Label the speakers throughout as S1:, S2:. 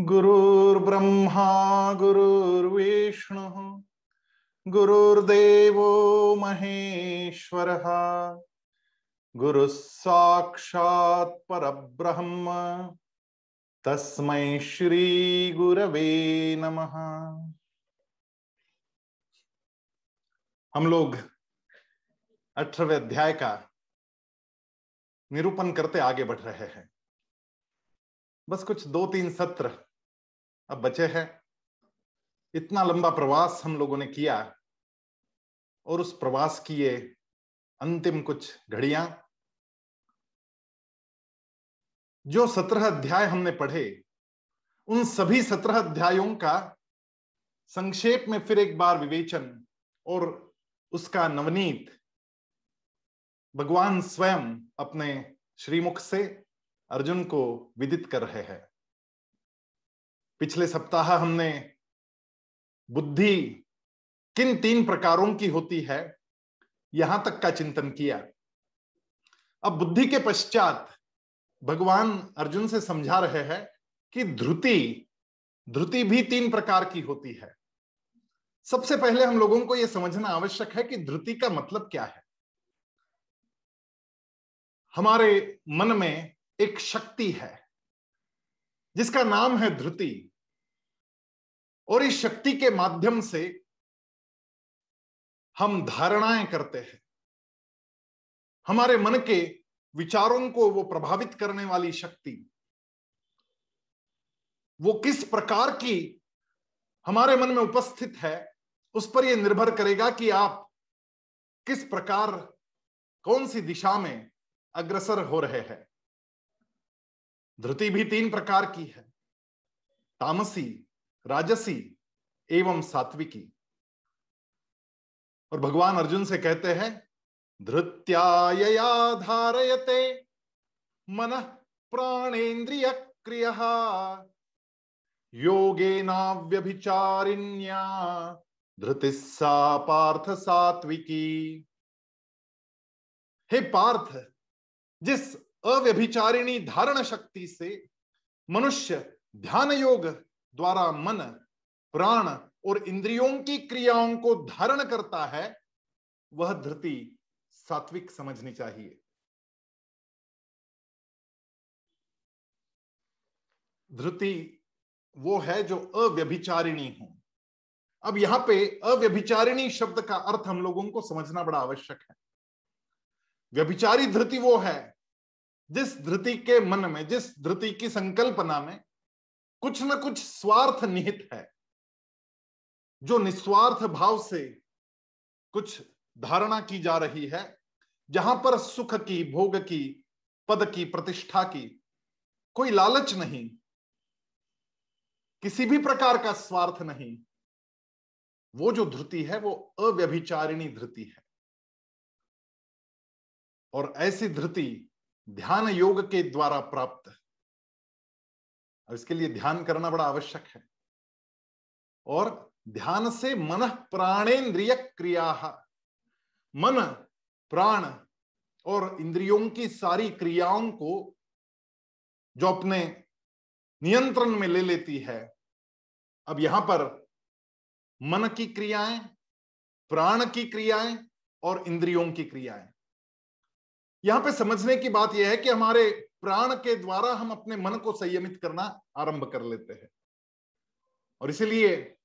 S1: गुरुर्ब्रह्मा गुरुर्विष्णु गुरुर्देव महेश्वर, गुरु साक्षात् परब्रह्म, तस्मै श्री गुरवे नमः। हम लोग अठारहवें अध्याय का निरूपण करते आगे बढ़ रहे हैं। बस कुछ दो तीन सत्र अब बचे हैं। इतना लंबा प्रवास हम लोगों ने किया और उस प्रवास की ये अंतिम कुछ घड़ियाँ, जो सत्रह अध्याय हमने पढ़े, उन सभी सत्रह अध्यायों का संक्षेप में फिर एक बार विवेचन और उसका नवनीत भगवान स्वयं अपने श्रीमुख से अर्जुन को विदित कर रहे हैं। पिछले सप्ताह हमने बुद्धि किन तीन प्रकारों की होती है, यहाँ तक का चिंतन किया। अब बुद्धि के पश्चात भगवान अर्जुन से समझा रहे हैं कि ध्रुति ध्रुति भी तीन प्रकार की होती है। सबसे पहले हम लोगों को यह समझना आवश्यक है कि ध्रुति का मतलब क्या है। हमारे मन में एक शक्ति है जिसका नाम है ध्रुति और इस शक्ति के माध्यम से हम धारणाएँ करते हैं। हमारे मन के विचारों को वो प्रभावित करने वाली शक्ति, वो किस प्रकार की हमारे मन में उपस्थित है, उस पर यह निर्भर करेगा कि आप किस प्रकार, कौन सी दिशा में अग्रसर हो रहे हैं। धृति भी तीन प्रकार की है। तामसी, राजसी एवं सात्विकी। और भगवान अर्जुन से कहते हैं, धृत्यायया धारयते, मन प्राणेन्द्रिय क्रिय योगेनाव्यभिचारिण्या, धृति सा पार्थ सात्विकी। हे पार्थ, जिस अव्यभिचारिणी धारण शक्ति से मनुष्य ध्यान योग द्वारा मन, प्राण और इंद्रियों की क्रियाओं को धारण करता है, वह धृति सात्विक समझनी चाहिए। धृति वो है जो अव्यभिचारिणी हो। अब यहाँ पे अव्यभिचारिणी शब्द का अर्थ हम लोगों को समझना बड़ा आवश्यक है। व्यभिचारी धृति वो है जिस धृति के मन में, जिस धृति की संकल्पना में कुछ न कुछ स्वार्थ निहित है, जो निस्वार्थ भाव से कुछ धारणा की जा रही है, जहाँ पर सुख की, भोग की, पद की, प्रतिष्ठा की कोई लालच नहीं, किसी भी प्रकार का स्वार्थ नहीं, वो जो धृति है, वो अव्यभिचारिणी धृति है। और ऐसी धृति ध्यान योग के द्वारा प्राप्त। है और इसके लिए ध्यान करना बड़ा आवश्यक है। और ध्यान से मन प्राणेन्द्रिय क्रिया, मन, प्राण और इंद्रियों की सारी क्रियाओं को जो अपने नियंत्रण में ले लेती है। अब यहाँ पर मन की क्रियाएँ, प्राण की क्रियाएँ और इंद्रियों की क्रियाएँ। यहाँ पे समझने की बात यह है कि हमारे प्राण के द्वारा हम अपने मन को संयमित करना आरंभ कर लेते हैं। और इसीलिए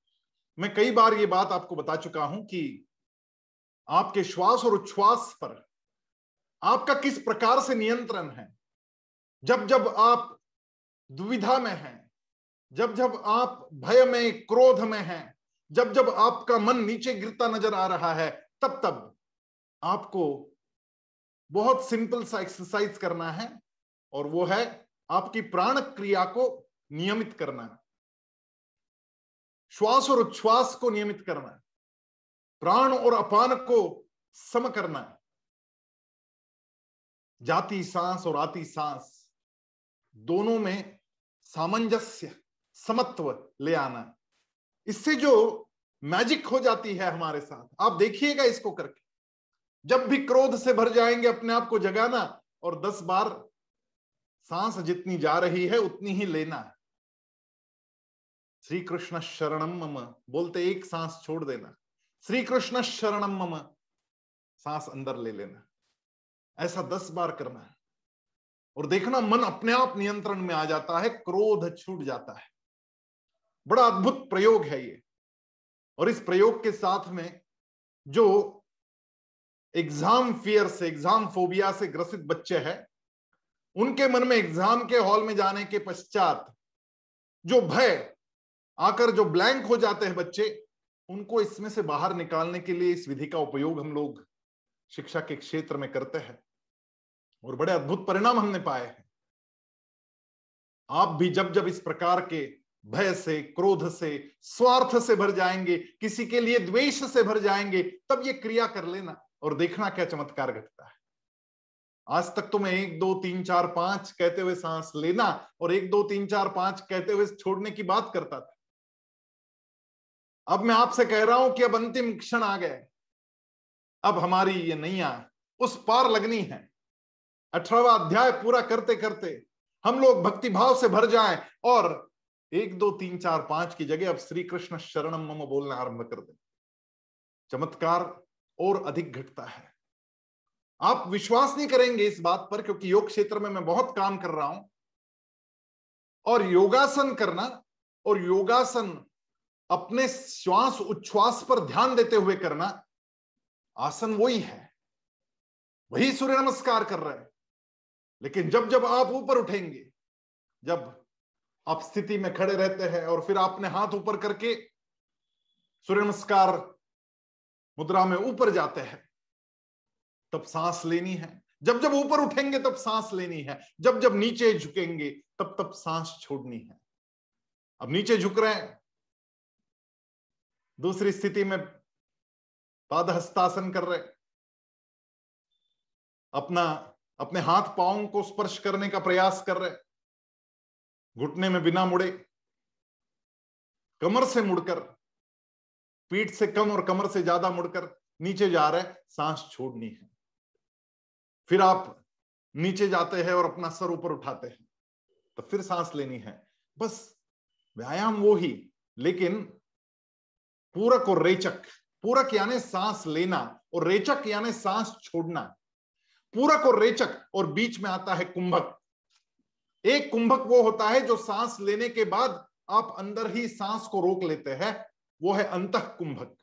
S1: मैं कई बार ये बात आपको बता चुका हूँ कि आपके श्वास और उच्छ्वास पर आपका किस प्रकार से नियंत्रण है? जब जब आप दुविधा में हैं, जब जब आप भय में, क्रोध में हैं, जब जब आपका मन नीचे गिरता नज़र आ रहा है, तब तब आपको बहुत सिंपल सा एक्सरसाइज करना है और वो है आपकी प्राण क्रिया को नियमित करना है। श्वास और उच्छ्वास को नियमित करना है। प्राण और अपान को सम करना है। जाती, सांस और आती, सांस दोनों में सामंजस्य, समत्व ले आना। इससे जो मैजिक हो जाती है हमारे साथ, आप देखिएगा इसको करके। जब भी क्रोध से भर जाएँगे अपने आप को जगाना, और दस बार सांस जितनी जा रही है, उतनी ही लेना है। श्री कृष्ण शरणम मम, बोलते एक सांस छोड़ देना। श्री कृष्ण शरणम मम, सांस अंदर ले लेना। ऐसा दस बार करना है। और देखना, मन अपने आप नियंत्रण में आ जाता है, क्रोध छूट जाता है। बड़ा अद्भुत प्रयोग है ये। और इस प्रयोग के साथ में जो एग्ज़ाम फियर से, एग्ज़ाम फोबिया से ग्रसित बच्चे हैं। उनके मन में एग्ज़ाम के हॉल में जाने के पश्चात जो भय, आकर जो ब्लैंक हो जाते हैं बच्चे, उनको इसमें से बाहर निकालने के लिए इस विधि का उपयोग हम लोग शिक्षा के क्षेत्र में करते हैं। और बड़े अद्भुत परिणाम हमने पाए हैं। आप भी जब जब इस प्रकार के भय से, क्रोध से, स्वार्थ से भर जाएँगे, किसी के लिए द्वेष से भर जाएँगे, तब ये क्रिया कर लेना। और देखना क्या चमत्कार घटता है। आज तक तो एक, दो, तीन, चार, पाँच कहते हुए सांस लेना और एक, दो, तीन, चार, पाँच कहते हुए छोड़ने की बात करता था। अब मैं आपसे कह रहा हूँ कि अब अंतिम क्षण आ गए अब हमारी ये नैया उस पार लगनी है। अठारवा अध्याय पूरा करते करते हम लोग भक्ति भाव से भर जाएँ और एक, दो, तीन, चार, पाँच की जगह अब श्री कृष्ण शरणम मम बोलना आरंभ कर दें। चमत्कार और अधिक घटता है। आप विश्वास नहीं करेंगे इस बात पर, क्योंकि योग क्षेत्र में मैं बहुत काम कर रहा हूँ। और योगासन करना और योगासन अपने श्वास उच्छ्वास पर ध्यान देते हुए करना, आसन वही है। वही सूर्य नमस्कार कर रहे हैं। लेकिन जब जब आप ऊपर उठेंगे, जब आप स्थिति में खड़े रहते हैं और फिर आपने हाथ ऊपर करके सूर्य नमस्कार मुद्रा में ऊपर जाते हैं, तब सांस लेनी है। जब जब ऊपर उठेंगे, तब सांस लेनी है। जब जब नीचे झुकेंगे, तब तब सांस छोड़नी है। अब नीचे झुक रहे हैं। दूसरी स्थिति में पाद हस्तासन कर रहे अपना, अपने हाथ पाओ को स्पर्श करने का प्रयास कर रहे घुटने में बिना मुड़े, कमर से मुड़कर पीठ से कम और कमर से ज़्यादा मुड़कर नीचे जा रहे, सांस छोड़नी है। फिर आप नीचे जाते हैं और अपना सर ऊपर उठाते हैं तो फिर सांस लेनी है। बस व्यायाम वो ही, लेकिन पूरक और रेचक, पूरक यानी सांस लेना और रेचक यानी सांस छोड़ना। पूरक और रेचक और बीच में आता है कुंभक। एक कुंभक वो होता है जो सांस लेने के बाद आप अंदर ही सांस को रोक लेते हैं वो है अंत कुंभक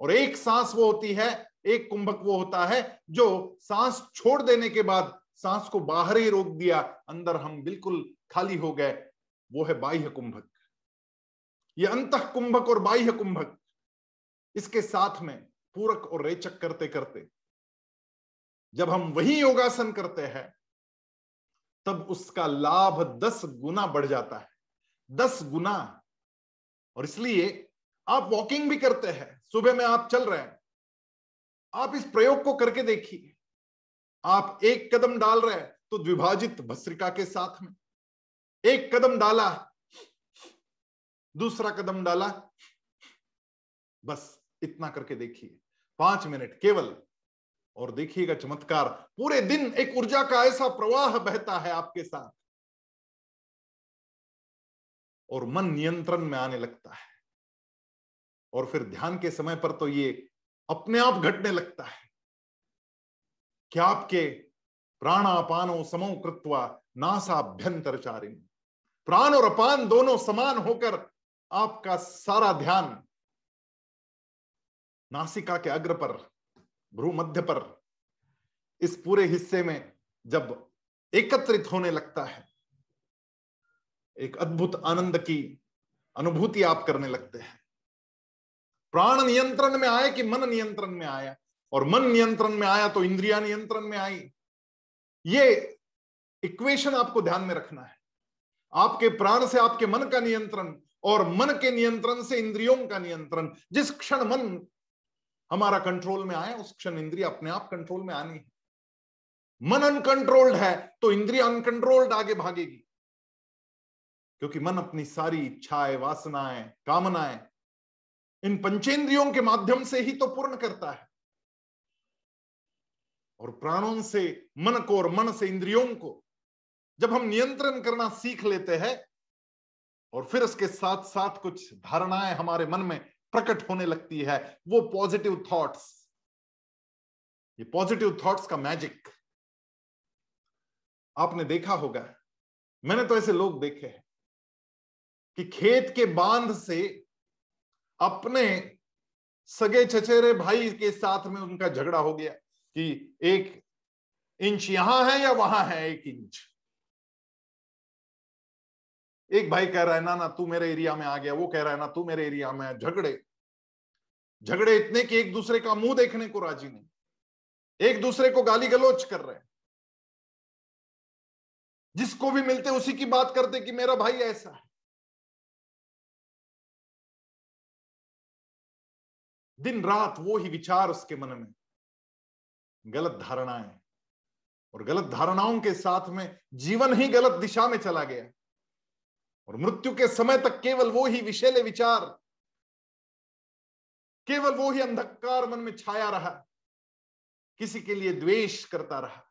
S1: और एक सांस वो होती है, एक कुंभक वो होता है, जो सांस छोड़ देने के बाद सांस को बाहर ही रोक दिया, अंदर हम बिल्कुल खाली हो गए, वो है बाह्य कुंभक। ये अंत कुंभक और बाह्य कुंभक, इसके साथ में पूरक और रेचक करते करते, जब हम वही योगासन करते हैं, तब उसका लाभ दस गुना बढ़ जाता है। दस गुना, और इसलिए आप वॉकिंग भी करते हैं। सुबह में आप चल रहे हैं। आप इस प्रयोग को करके देखिए। आप एक कदम डाल रहे हैं तो द्विभाजित भस्त्रिका के साथ में। एक कदम डाला, दूसरा कदम डाला। बस इतना करके देखिए। पाँच मिनट केवल। और देखिएगा चमत्कार, पूरे दिन एक ऊर्जा का ऐसा प्रवाह बहता है आपके साथ। और मन नियंत्रण में आने लगता है। और फिर ध्यान के समय पर तो ये अपने आप घटने लगता है। क्या आपके प्राणापानो समो कृत्वा नासाभ्यंतर चारिण प्राण और अपान दोनों समान होकर आपका सारा ध्यान नासिका के अग्र पर भ्रू मध्य पर, इस पूरे हिस्से में जब एकत्रित होने लगता है, एक अद्भुत आनंद की अनुभूति आप करने लगते हैं। प्राण नियंत्रण में आए कि मन नियंत्रण में आया? और मन नियंत्रण में आया तो इंद्रिया नियंत्रण में आई। ये इक्वेशन आपको ध्यान में रखना है। आपके प्राण से आपके मन का नियंत्रण और मन के नियंत्रण से इंद्रियों का नियंत्रण। जिस क्षण मन हमारा कंट्रोल में आए, उस क्षण इंद्रिय अपने आप कंट्रोल में आनी है। मन अनकंट्रोल्ड है तो इंद्रिय अनकंट्रोल्ड आगे भागेगी। क्योंकि मन अपनी सारी इच्छाएँ, वासनाएँ, कामनाएँ इन पंचेंद्रियों के माध्यम से ही तो पूर्ण करता है। और प्राणों से, मन को और मन से, इंद्रियों को जब हम नियंत्रण करना सीख लेते हैं और फिर उसके साथ साथ कुछ धारणाएँ हमारे मन में प्रकट होने लगती है, वो पॉजिटिव थॉट्स ये पॉजिटिव थॉट्स का मैजिक आपने देखा होगा, मैंने तो ऐसे लोग देखे हैं कि खेत के बाँध से अपने सगे चचेरे भाई के साथ में उनका झगड़ा हो गया कि एक इंच यहाँ है या वहाँ है एक इंच। एक भाई कह रहा है, ना ना, तू मेरे एरिया में आ गया। वो कह रहा है, ना, तू मेरे एरिया में झगड़े। झगड़े इतने कि एक दूसरे का मुँह देखने को राज़ी नहीं। एक दूसरे को गाली गलोच कर रहे हैं। जिसको भी मिलते उसी की बात करते कि मेरा भाई ऐसा है। दिन रात वो ही विचार उसके मन में। गलत धारणाएँ और गलत धारणाओं के साथ में जीवन ही गलत दिशा में चला गया। और मृत्यु के समय तक केवल वो ही विषैले विचार, केवल वो ही अंधकार मन में छाया रहा, किसी के लिए द्वेष करता रहा।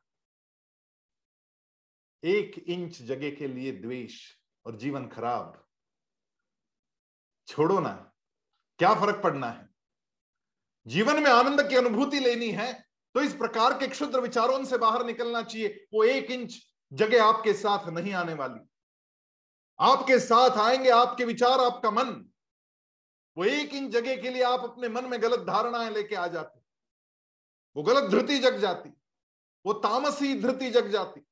S1: एक इंच जगह के लिए द्वेष और जीवन खराब। छोड़ो ना, क्या फ़र्क पड़ना है? जीवन में आनंद की अनुभूति लेनी है तो इस प्रकार के क्षुद्र विचारों से बाहर निकलना चाहिए। वो एक इंच जगह आपके साथ नहीं आने वाली। आपके साथ आएँगे, आपके विचार, आपका मन। वो एक इंच जगह के लिए आप अपने मन में गलत धारणाएँ लेके आ जाते। वो गलत धृति जग जाती। वो तामसी धृति जग जाती।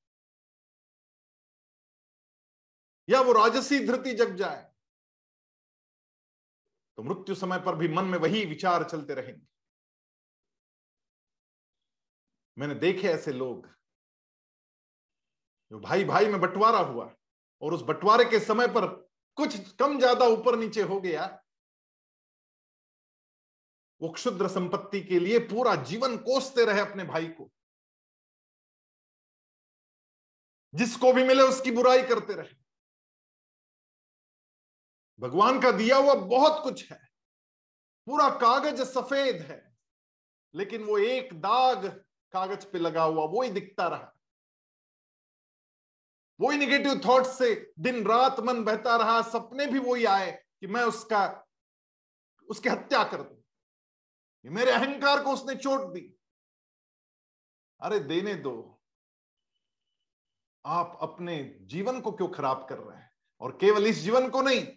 S1: या वो राजसी धृति जग जाए। तो मृत्यु समय पर भी मन में वही विचार चलते रहेंगे। मैंने देखे ऐसे लोग जो भाई भाई में बंटवारा हुआ और उस बंटवारे के समय पर कुछ कम ज़्यादा ऊपर नीचे हो गया। वो क्षुद्र संपत्ति के लिए पूरा जीवन कोसते रहे अपने भाई को। जिसको भी मिले उसकी बुराई करते रहे। भगवान का दिया हुआ बहुत कुछ है। पूरा कागज़ सफ़ेद है, लेकिन वो एक दाग कागज़ पे लगा हुआ वो ही दिखता रहा। वही निगेटिव थॉट से दिन रात मन बहता रहा, सपने भी वही आए कि मैं उसका, उसकी हत्या कर दू। मेरे अहंकार को उसने चोट दी। अरे देने दो। आप अपने जीवन को क्यों खराब कर रहे हैं? और केवल इस जीवन को नहीं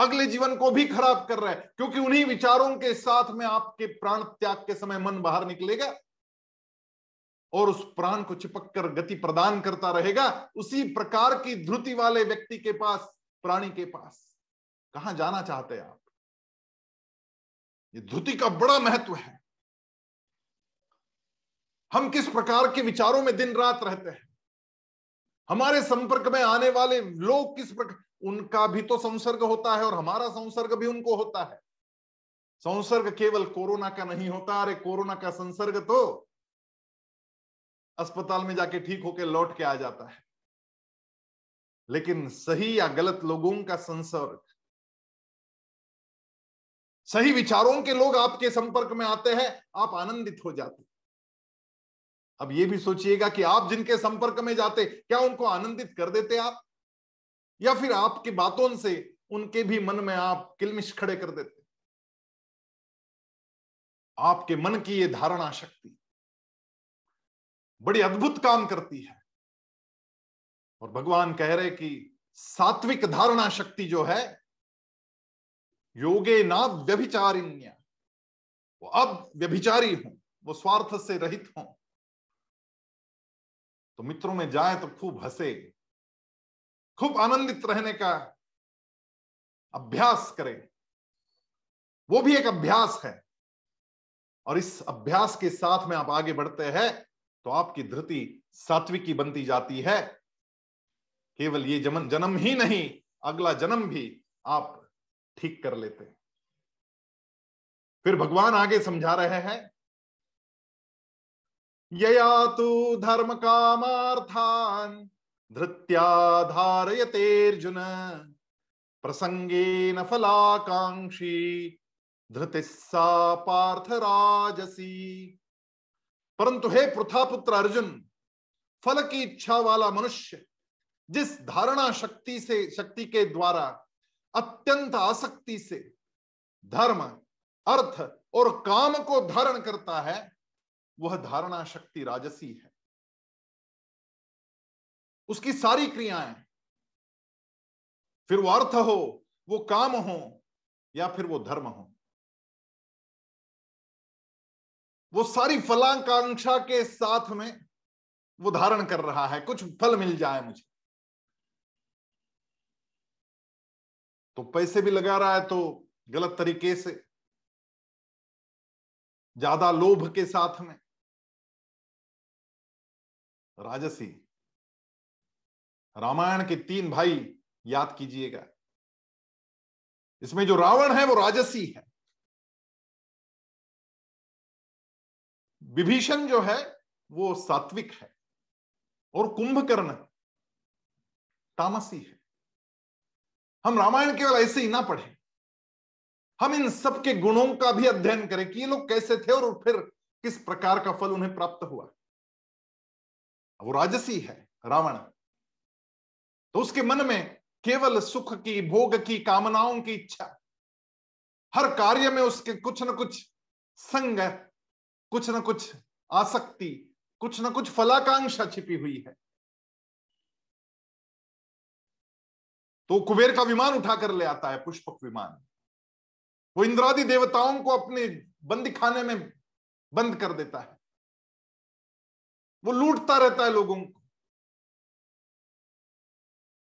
S1: अगले जीवन को भी खराब कर रहा है, क्योंकि उन्हीं विचारों के साथ में आपके प्राण त्याग के समय मन बाहर निकलेगा और उस प्राण को चिपक कर गति प्रदान करता रहेगा। उसी प्रकार की ध्रुति वाले व्यक्ति के पास, प्राणी के पास, कहा जाना चाहते हैं आप? ये ध्रुति का बड़ा महत्व है। हम किस प्रकार के विचारों में दिन रात रहते हैं? हमारे संपर्क में आने वाले लोग किस प्रकार, उनका भी तो संसर्ग होता है और हमारा संसर्ग भी उनको होता है। संसर्ग केवल कोरोना का नहीं होता, अरे कोरोना का संसर्ग तो अस्पताल में जाके ठीक होके लौट के आ जाता है। लेकिन सही या गलत लोगों का संसर्ग, सही विचारों के लोग आपके संपर्क में आते हैं, आप आनंदित हो जाते अब ये भी सोचिएगा कि आप जिनके संपर्क में जाते, क्या उनको आनंदित कर देते आप? या फिर आपकी बातों से उनके भी मन में आप किलमिश खड़े कर देते? आपके मन की ये धारणा शक्ति बड़ी अद्भुत काम करती है। और भगवान कह रहे कि सात्विक धारणा शक्ति जो है, योगे ना व्यभिचारिण्य। वो अब व्यभिचारी हूँ, वो स्वार्थ से रहित हों। तो मित्रों में जाए तो खूब हंसे, खूब आनंदित रहने का अभ्यास करें। वो भी एक अभ्यास है। और इस अभ्यास के साथ में आप आगे बढ़ते हैं तो आपकी धृति सात्विकी बनती जाती है। केवल ये जन्म जन्म ही नहीं, अगला जन्म भी आप ठीक कर लेते हैं। फिर भगवान आगे समझा रहे हैं यया तो धर्म कामार्थान धृत्या धारयतेर्जुन प्रसंगे न फलाकांक्षी धृतिस्सा पार्थ राजसी परंतु हे पुत्र अर्जुन फल की इच्छा वाला मनुष्य, जिस धारणा शक्ति से, शक्ति के द्वारा, अत्यंत आसक्ति से, धर्म, अर्थ और काम को धारण करता है वह धारणा शक्ति राजसी है। उसकी सारी क्रियाएँ, फिर वो अर्थ हो, वो काम हो, या फिर वो धर्म हो। वो सारी फलाकांक्षा के साथ में वो धारण कर रहा है, कुछ फल मिल जाए मुझे। तो पैसे भी लगा रहा है तो गलत तरीके से, ज़्यादा लोभ के साथ में राजसी, रामायण के तीन भाई याद कीजिएगा। इसमें जो रावण है वो राजसी है। विभीषण जो है वो सात्विक है और कुंभकर्ण तामसी है। हम रामायण केवल ऐसे ही ना पढ़े। हम इन सब के गुणों का भी अध्ययन करें कि ये लोग कैसे थे और फिर किस प्रकार का फल उन्हें प्राप्त हुआ। वो राजसी है, रावण। तो उसके मन में केवल सुख की, भोग की, कामनाओं की इच्छा। हर कार्य में उसके कुछ न कुछ संग कुछ न कुछ आसक्ति, कुछ न कुछ फलाकांक्षा छिपी हुई है। तो कुबेर का विमान उठाकर ले आता है, पुष्पक विमान। वो इंद्रादि देवताओं को अपने बंदी खाने में बंद कर देता है। वो लूटता रहता है लोगों को।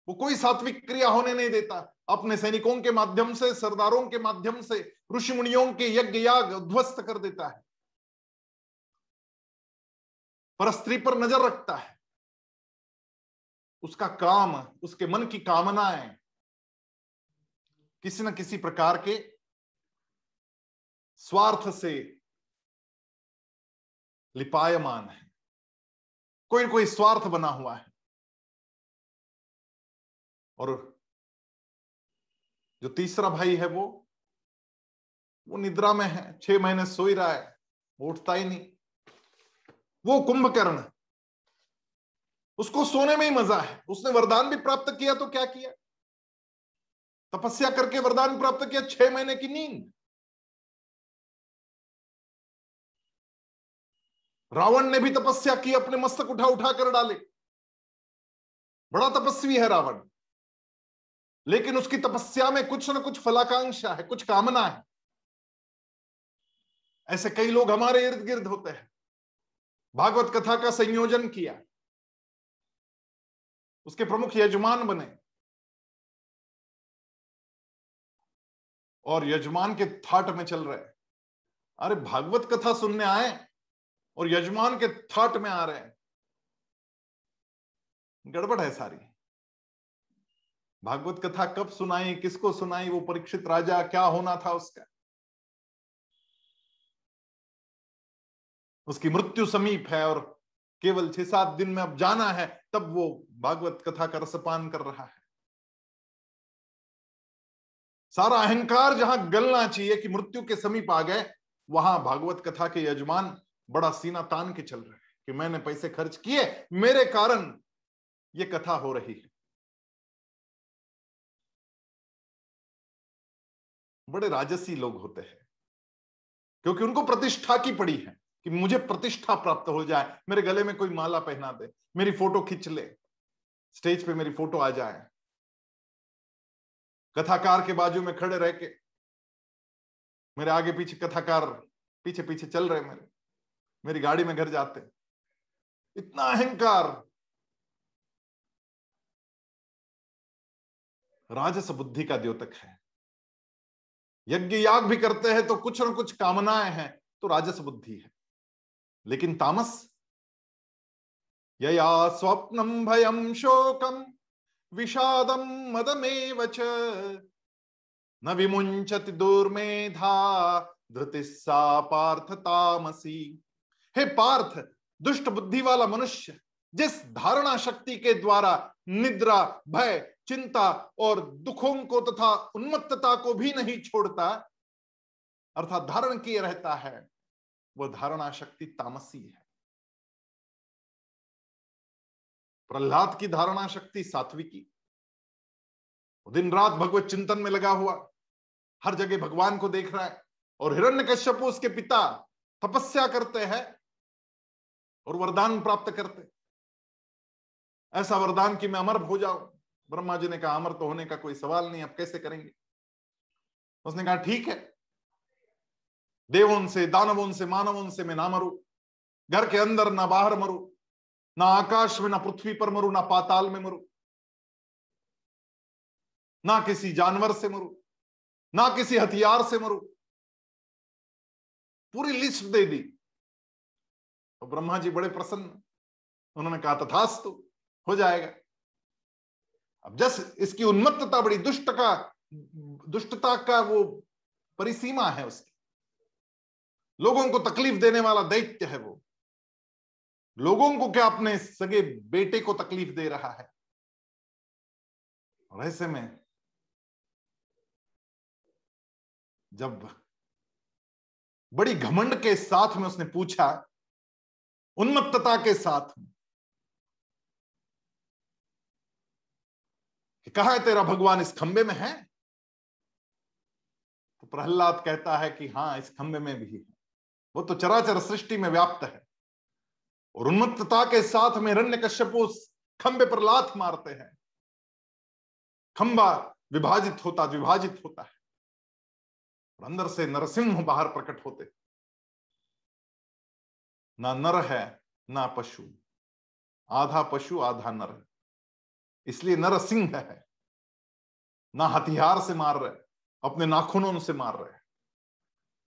S1: वो कोई सात्विक क्रिया होने नहीं देता। अपने सैनिकों के माध्यम से, सरदारों के माध्यम से ऋषि मुनियों के यज्ञ याग ध्वस्त कर देता है। पर स्त्री पर नज़र रखता है। उसका काम, उसके मन की कामनाएँ किसी न किसी प्रकार के स्वार्थ से लिपायमान है। कोई कोई स्वार्थ बना हुआ है। और जो तीसरा भाई है वो वो निद्रा में है, छह महीने सो ही रहा है उठता ही नहीं। वो कुंभकर्ण, उसको सोने में ही मज़ा है। उसने वरदान भी प्राप्त किया तो क्या किया? तपस्या करके वरदान प्राप्त किया, छह महीने की नींद। रावण ने भी तपस्या की, अपने मस्तक उठा उठा कर डाले। बड़ा तपस्वी है रावण। लेकिन उसकी तपस्या में कुछ ना कुछ फलाकांक्षा है, कुछ कामना है। ऐसे कई लोग हमारे इर्द गिर्द होते हैं। भागवत कथा का संयोजन किया। उसके प्रमुख यजमान बने। और यजमान के थाट में चल रहे। अरे भागवत कथा सुनने आए। और यजमान के थाट में आ रहे हैं। गड़बड़ है सारी। भागवत कथा कब सुनाई, किसको सुनाई, वो परीक्षित राजा, क्या होना था उसका? उसकी मृत्यु समीप है और केवल छह सात दिन में अब जाना है, तब वो भागवत कथा का रसपान कर रहा है। सारा अहंकार जहाँ गलना चाहिए कि मृत्यु के समीप आ गए, वहाँ भागवत कथा के यजमान बड़ा सीना तान के चल रहे हैं कि मैंने पैसे खर्च किए, मेरे कारण ये कथा हो रही है। बड़े राजसी लोग होते हैं, क्योंकि उनको प्रतिष्ठा की पड़ी है कि मुझे प्रतिष्ठा प्राप्त हो जाए, मेरे गले में कोई माला पहना दे, मेरी फ़ोटो खींच ले, स्टेज पे मेरी फ़ोटो आ जाए। कथाकार के बाजू में खड़े रह के, मेरे आगे पीछे कथाकार पीछे पीछे चल रहे मेरे। मेरी गाड़ी में घर जाते इतना अहंकार। राजस बुद्धि का द्योतक है। यज्ञ याग भी करते हैं तो कुछ न कुछ कामनाएँ हैं तो राजस बुद्धि है। लेकिन तामस, यया स्वप्नम भयम शोकम विषादम मदमेव न विमुंचति दुर्मेधा, धृतिस्सा पार्थ तामसी। हे पार्थ, दुष्ट बुद्धि वाला मनुष्य, जिस धारणा शक्ति के द्वारा निद्रा, भय, चिंता और दुखों को तथा उन्मत्तता को भी नहीं छोड़ता, अर्थात धारण किए रहता है वह धारणा शक्ति तामसी है। प्रहलाद की धारणा शक्ति सात्विकी। दिन रात भगवत चिंतन में लगा हुआ, हर जगह भगवान को देख रहा है और हिरण्य कश्यप उसके पिता तपस्या करते हैं और वरदान प्राप्त करते। ऐसा वरदान कि मैं अमर हो जाऊँ। ब्रह्मा जी ने कहा, अमर तो होने का कोई सवाल नहीं, अब कैसे करेंगे? उसने कहा, ठीक है। देवों से, दानवों से, मानवों से मैं ना मरू। घर के अंदर ना बाहर मरू। ना आकाश में, ना पृथ्वी पर मरू, ना पाताल में मरू। ना किसी जानवर से मरू, ना किसी हथियार से मरू। पूरी लिस्ट दे दी। तो ब्रह्मा जी बड़े प्रसन्न। उन्होंने कहा, तथास्तु, हो जाएगा। अब जस इसकी उन्मत्तता बड़ी दुष्ट का, दुष्टता का वो परिसीमा है उसकी। लोगों को तकलीफ़ देने वाला दैत्य है वो। लोगों को क्या अपने सगे बेटे को तकलीफ़ दे रहा है? और ऐसे में जब बड़ी घमंड के साथ में उसने पूछा उन्मत्तता के साथ कि कहा है तेरा भगवान, इस खंबे में है? तो प्रहलाद कहता है कि हाँ इस खंबे में भी है। वो तो चराचर सृष्टि में व्याप्त है। और उन्मत्तता के साथ में रण्य कश्यप उस खंबे पर लात मारते हैं। खंबा विभाजित होता विभाजित होता है। और अंदर से नरसिंह बाहर प्रकट होते ना नर है, ना पशु। आधा पशु, आधा नर इसलिए नरसिंह है। ना हथियार से मार रहे, अपने नाखूनों से मार रहे।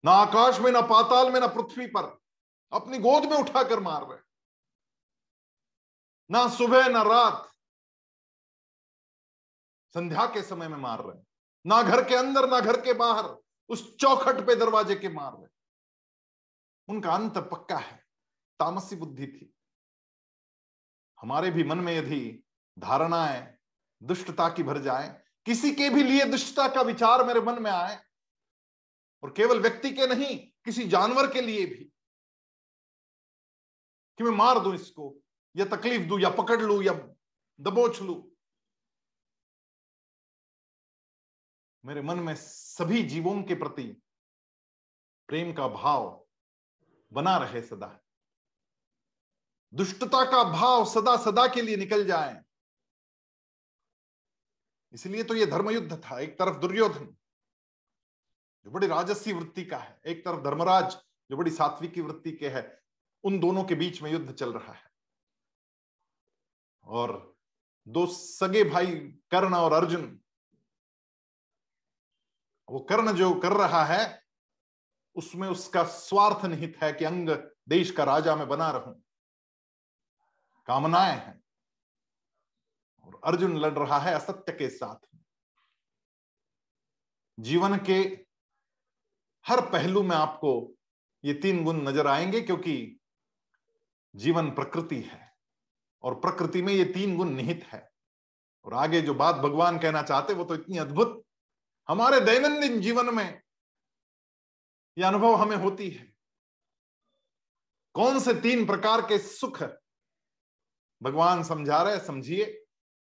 S1: ना आकाश में, ना पाताल में, ना पृथ्वी पर, अपनी गोद में उठाकर मार रहे। ना सुबह, ना रात, संध्या के समय में मार रहे। ना घर के अंदर, ना घर के बाहर, उस चौखट पे दरवाजे के मार रहे। उनका अंत पक्का है। तामसी बुद्धि थी। हमारे भी मन में यदि धारणाएँ, दुष्टता की भर जाए, किसी के भी लिए दुष्टता का विचार मेरे मन में आए, और केवल व्यक्ति के नहीं, किसी जानवर के लिए भी, कि मैं मार दू इसको, या तकलीफ़ दू, या पकड़ लू, या दबोच लू, मेरे मन में सभी जीवों के प्रति प्रेम का भाव बना रहे सदा। दुष्टता का भाव सदा सदा के लिए निकल जाए। इसलिए तो यह धर्मयुद्ध था, एक तरफ़ दुर्योधन, जो बड़ी राजसी वृत्ति का है, एक तरफ़ धर्मराज, जो बड़ी सात्विकी वृत्ति के है, उन दोनों के बीच में युद्ध चल रहा है। और दो सगे भाई कर्ण और अर्जुन, वो कर्ण जो कर रहा है, उसमें उसका स्वार्थ निहित है कि अंग देश का राजा मैं बना रहूँ। कामनाएँ हैं। और अर्जुन लड़ रहा है असत्य के साथ। जीवन के हर पहलू में आपको ये तीन गुण नज़र आएँगे क्योंकि जीवन प्रकृति है। और प्रकृति में ये तीन गुण निहित है। और आगे जो बात भगवान कहना चाहते वो तो इतनी अद्भुत। हमारे दैनंदिन जीवन में यह अनुभव हमें होती है। कौन से तीन प्रकार के सुख भगवान समझा रहे समझिए।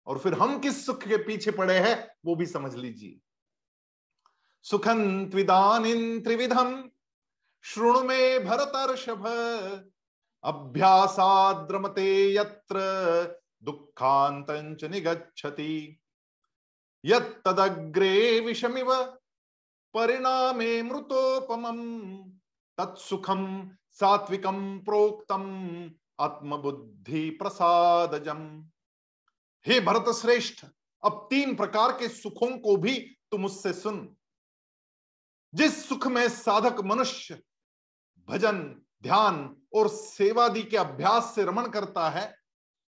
S1: और फिर हम किस सुख के पीछे पड़े हैं, वो भी समझ लीजिए। सुखन त्विदान त्रिविधम श्रृणु में भरतर्षभ, अभ्यासाद्रमते यत्र दुखांत निगछति यदग्रे विषमिव, परिणामे मृतोपम तत्सुखम सात्विकम प्रोक्तम आत्मबुद्धि प्रसादजम हे भरत श्रेष्ठ अब तीन प्रकार के सुखों को भी तुम मुझसे सुन। जिस सुख में साधक मनुष्य भजन, ध्यान और सेवादि के अभ्यास से रमण करता है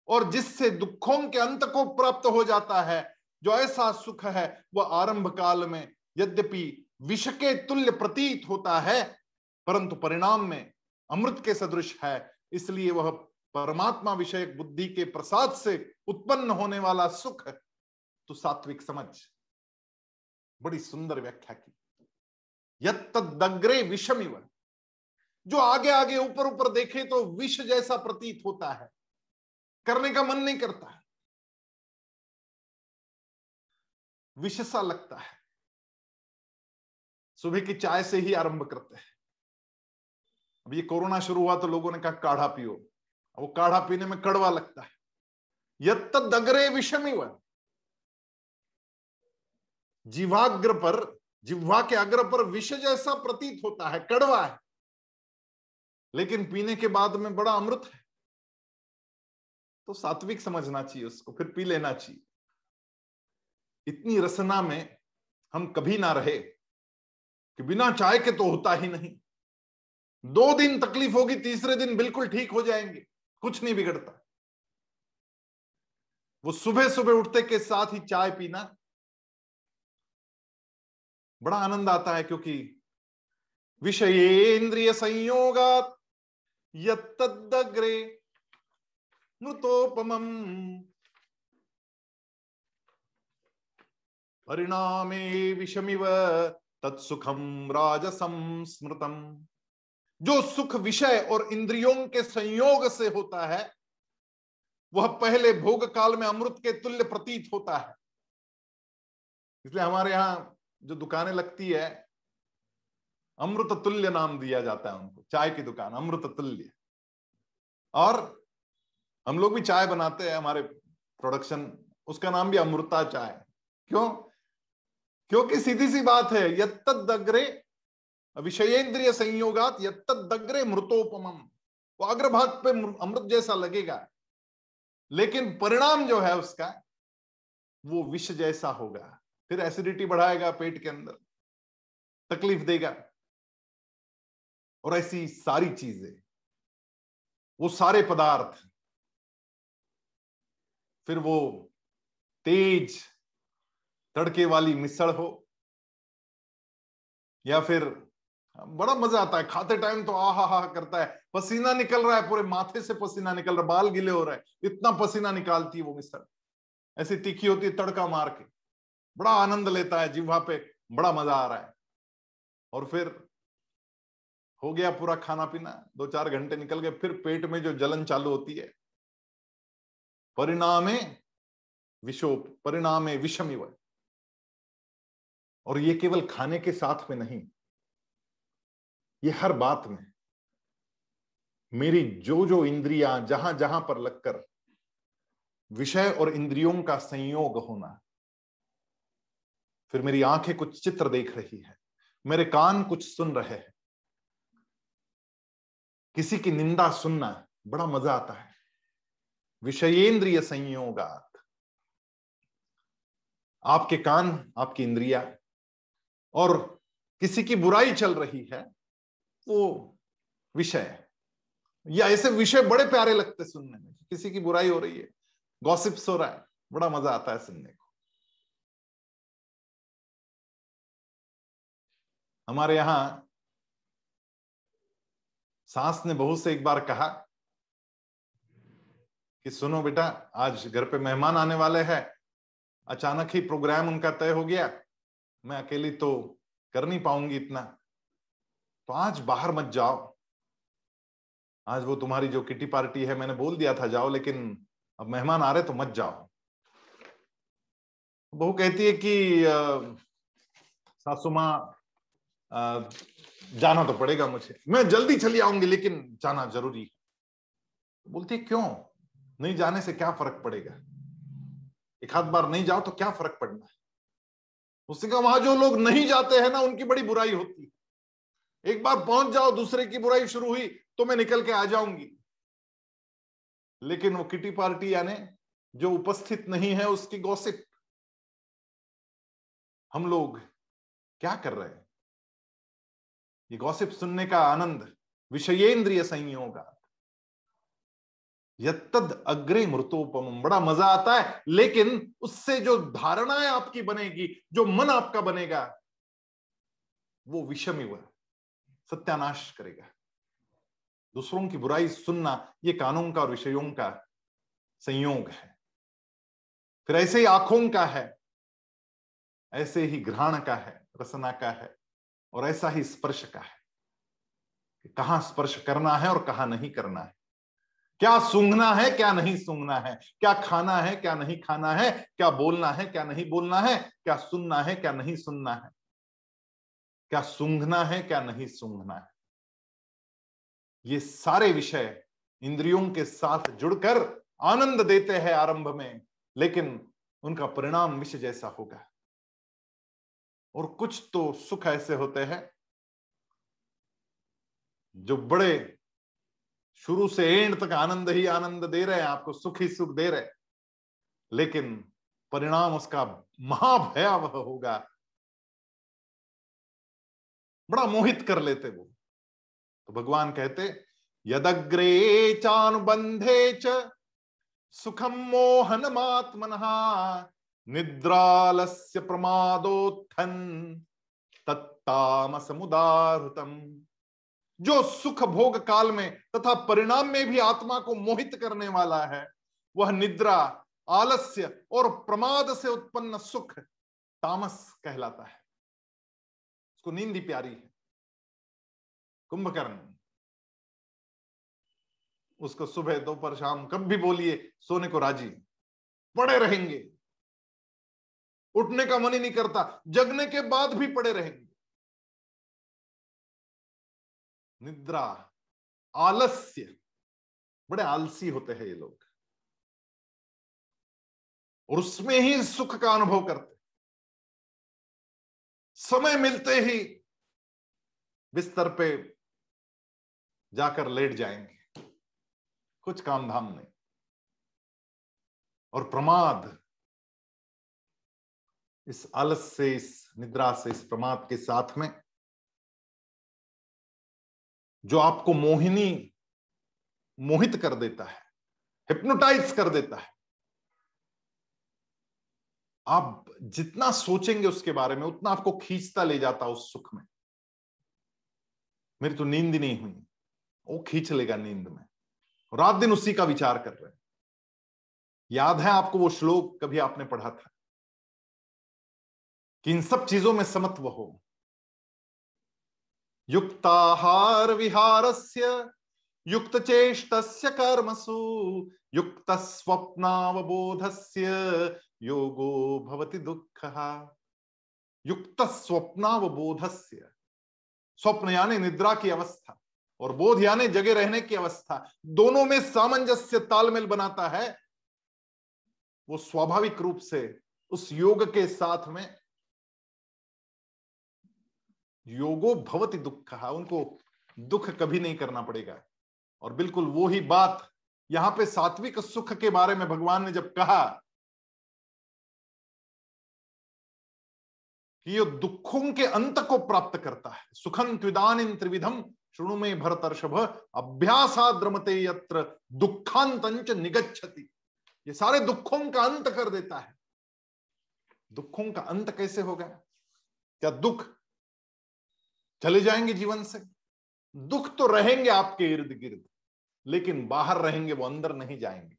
S1: और जिससे दुखों के अंत को प्राप्त हो जाता है, जो ऐसा सुख है, वह आरंभ काल में यद्यपि विष के तुल्य प्रतीत होता है, परंतु परिणाम में अमृत के सदृश है इसलिए वह परमात्मा विषय बुद्धि के प्रसाद से उत्पन्न होने वाला सुख है। तो सात्विक समझ। बड़ी सुंदर व्याख्या की। यग्रे विषम जो आगे आगे ऊपर ऊपर देखे तो विष जैसा प्रतीत होता है। करने का मन नहीं करता है। विष सा लगता है। सुबह की चाय से ही आरंभ करते हैं। अब ये कोरोना शुरू हुआ तो लोगों ने कहा, काढ़ा पियो। वो काढ़ा पीने में कड़वा लगता है। यत्त दगरे विषमी व जीवाग्र पर, जिह्वा के अग्र पर विष जैसा प्रतीत होता है, कड़वा है। लेकिन पीने के बाद में बड़ा अमृत है। तो सात्विक समझना चाहिए उसको, फिर पी लेना चाहिए। इतनी रसना में हम कभी ना रहे कि बिना चाय के तो होता ही नहीं। दो दिन तकलीफ़ होगी, तीसरे दिन बिल्कुल ठीक हो जाएँगे, कुछ नहीं बिगड़ता। वो सुबह सुबह उठते के साथ ही चाय पीना बड़ा आनंद आता है, क्योंकि विषय इंद्रिय संयोगात यग्रे मृतोपम परिणामे विषमिव तत्सुखम राजसम स्मृतम जो सुख विषय और इंद्रियों के संयोग से होता है, वह पहले भोग काल में अमृत के तुल्य प्रतीत होता है। इसलिए हमारे यहाँ जो दुकानें लगती है, अमृत तुल्य नाम दिया जाता है उनको, चाय की दुकान, अमृत तुल्य। और हम लोग भी चाय बनाते हैं, हमारे प्रोडक्शन उसका नाम भी अमृता चाय। क्यों? क्योंकि सीधी सी बात है यग्रे विषयेंद्रिय संयोगात यग्रे मृतोपम वो अग्रभाग पे अमृत जैसा लगेगा। लेकिन परिणाम जो है उसका, वो विष जैसा होगा। फिर एसिडिटी बढ़ाएगा पेट के अंदर। तकलीफ़ देगा। और ऐसी सारी चीज़ें। वो सारे पदार्थ। फिर वो तेज तड़के वाली मिसड़ हो। या फिर बड़ा मज़ा आता है, खाते टाइम तो आ हा हा करता है। पसीना निकल रहा है, पूरे माथे से पसीना निकल रहा है, बाल गिले हो रहा है। इतना पसीना निकालती है वो मिसड़ ऐसी तीखी होती है, तड़का मार के। बड़ा आनंद लेता है, जिह्वा पे बड़ा मज़ा आ रहा है। और फिर हो गया पूरा खाना पीना दो चार घंटे निकल गए, फिर पेट में जो जलन चालू होती है, परिणामे विशोप, परिणामे विषम और ये केवल खाने के साथ में नहीं ये हर बात में मेरी जो जो इंद्रियाँ जहाँ जहाँ पर लगकर विषय और इंद्रियों का संयोग होना, फिर मेरी आँखें कुछ चित्र देख रही है, मेरे कान कुछ सुन रहे हैं, किसी की निंदा सुनना बड़ा मज़ा आता है। विषयेंद्रिय संयोगात, आपके कान, आपकी इंद्रिया और किसी की बुराई चल रही है वो विषय या ऐसे विषय बड़े प्यारे लगते सुनने में किसी की बुराई हो रही है गॉसिप्स हो रहा है, बड़ा मज़ा आता है सुनने को। हमारे यहाँ सास ने बहू से एक बार कहा कि सुनो बेटा, आज घर पे मेहमान आने वाले हैं, अचानक ही प्रोग्राम उनका तय हो गया, मैं अकेली तो कर नहीं पाऊँगी इतना। तो आज बाहर मत जाओ। आज वो तुम्हारी जो किटी पार्टी है, मैंने बोल दिया था जाओ, लेकिन अब मेहमान आ रहे तो मत जाओ। बहू कहती है कि सासू माँ जाना तो पड़ेगा मुझे। मैं जल्दी चली आऊँगी, लेकिन जाना ज़रूरी बोलती है, क्यों? नहीं जाने से क्या फ़र्क पड़ेगा? एक आध बार नहीं जाओ तो क्या फ़र्क पड़ना है? उसने कहा, वहाँ जो लोग नहीं जाते हैं ना, उनकी बड़ी बुराई होती एक बार पहुँच जाओ, दूसरे की बुराई शुरू हुई तो मैं निकल के आ जाऊँगी। लेकिन वो किटी पार्टी यानी, जो उपस्थित नहीं है, उसकी गॉसिप। हम लोग क्या कर रहे हैं? ये गॉसिप सुनने का आनंद विषयेंद्रिय संयोग यद अग्रे मृतोपम। बड़ा मज़ा आता है, लेकिन उससे जो धारणाएँ आपकी बनेगी, जो मन आपका बनेगा, वो विषम हुआ। सत्यानाश करेगा। दूसरों की बुराई सुनना ये कानून का और विषयों का संयोग है। फिर ऐसे ही आँखों का है, ऐसे ही घ्राण का है, रसना का है और ऐसा ही स्पर्श का है कि कहाँ स्पर्श करना है और कहाँ नहीं करना है। क्या सूंघना है, क्या नहीं सूंघना है? क्या खाना है, क्या नहीं खाना है? क्या बोलना है, क्या नहीं बोलना है? क्या सुनना है, क्या नहीं सुनना है? क्या सूंघना है, क्या नहीं सूंघना है? ये सारे विषय इंद्रियों के साथ जुड़कर आनंद देते हैं आरंभ में, लेकिन उनका परिणाम विष जैसा होगा। और कुछ तो सुख ऐसे होते हैं जो बड़े शुरू से एंड तक आनंद ही आनंद दे रहे हैं, आपको सुख ही सुख दे रहे लेकिन परिणाम उसका महाभयावह होगा। बड़ा मोहित कर लेते वो। तो भगवान कहते, यदग्रे चानुबंधे च सुखम मोहन मात्मन निद्रालस्य प्रमादोत्थन तत्ताम समुदाहृतम जो सुख भोग काल में तथा परिणाम में भी आत्मा को मोहित करने वाला है, वह निद्रा, आलस्य और प्रमाद से उत्पन्न सुख तामस कहलाता है। उसको नींद ही प्यारी है। कुंभकर्ण। उसको सुबह, दोपहर, शाम कब भी बोलिए, सोने को राज़ी। पड़े रहेंगे। उठने का मन ही नहीं करता, जगने के बाद भी पड़े रहेंगे। निद्रा, आलस्य, बड़े आलसी होते हैं ये लोग। और उसमें ही सुख का अनुभव करते समय मिलते ही बिस्तर पे जाकर लेट जाएँगे। कुछ काम धाम नहीं। और प्रमाद, इस आलस से, इस निद्रा से, इस प्रमाद के साथ में, जो आपको मोहिनी मोहित कर देता है हिप्नोटाइज कर देता है आप जितना सोचेंगे उसके बारे में, उतना आपको खींचता ले जाता उस सुख में। मेरी तो नींद नहीं हुई। वो खींच लेगा नींद में। रात दिन उसी का विचार कर रहे हैं। याद है आपको वो श्लोक कभी आपने पढ़ा था? कि इन सब चीज़ों में समत्व हो। युक्ताहार विहारस्य युक्त चेष्ट कर्मसु युक्त स्वप्नावबोधस्य योगो भवति दुख। युक्त स्वप्नावबोधस्य स्वप्न यानी निद्रा की अवस्था और बोध यानी जगे रहने की अवस्था। दोनों में सामंजस्य तालमेल बनाता है। वो स्वाभाविक रूप से उस योग के साथ में योगो भवति दुख। उनको दुख कभी नहीं करना पड़ेगा। और बिल्कुल वो ही बात यहाँ पे सात्विक सुख के बारे में भगवान ने जब कहा कि ये दुखों के अंत को प्राप्त करता है। सुखम त्विदान त्रिविधम शुणु में भरतर्षभ, अभ्यासाद्रमते यत्र दुखांत निगच्छति। ये सारे दुखों का अंत कर देता है। दुखों का अंत कैसे होगा? क्या दुख चले जाएँगे जीवन से? दुख तो रहेंगे आपके इर्द गिर्द लेकिन बाहर रहेंगे वो अंदर नहीं जाएँगे।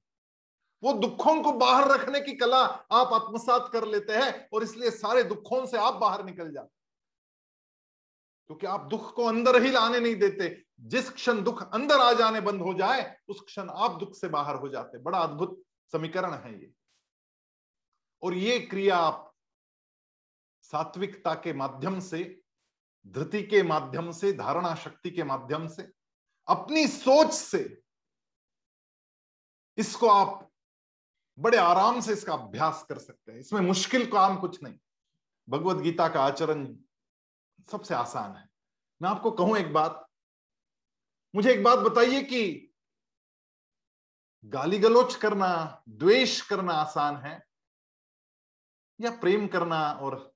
S1: वो दुखों को बाहर रखने की कला आप आत्मसात कर लेते हैं और इसलिए सारे दुखों से आप बाहर निकल जाते क्योंकि आप दुख को अंदर ही लाने नहीं देते। जिस क्षण दुख अंदर आ जाने बंद हो जाए, उस क्षण आप दुख से बाहर हो जाते बड़ा अद्भुत समीकरण है ये। और ये क्रिया आप सात्विकता के माध्यम से, धृति के माध्यम से, धारणा शक्ति के माध्यम से, अपनी सोच से इसको आप बड़े आराम से इसका अभ्यास कर सकते हैं। इसमें मुश्किल काम कुछ नहीं। भगवत गीता का आचरण सबसे आसान है। मैं आपको कहूँ एक बात। मुझे एक बात बताइए कि गाली गलोच करना, द्वेष करना आसान है? या प्रेम करना और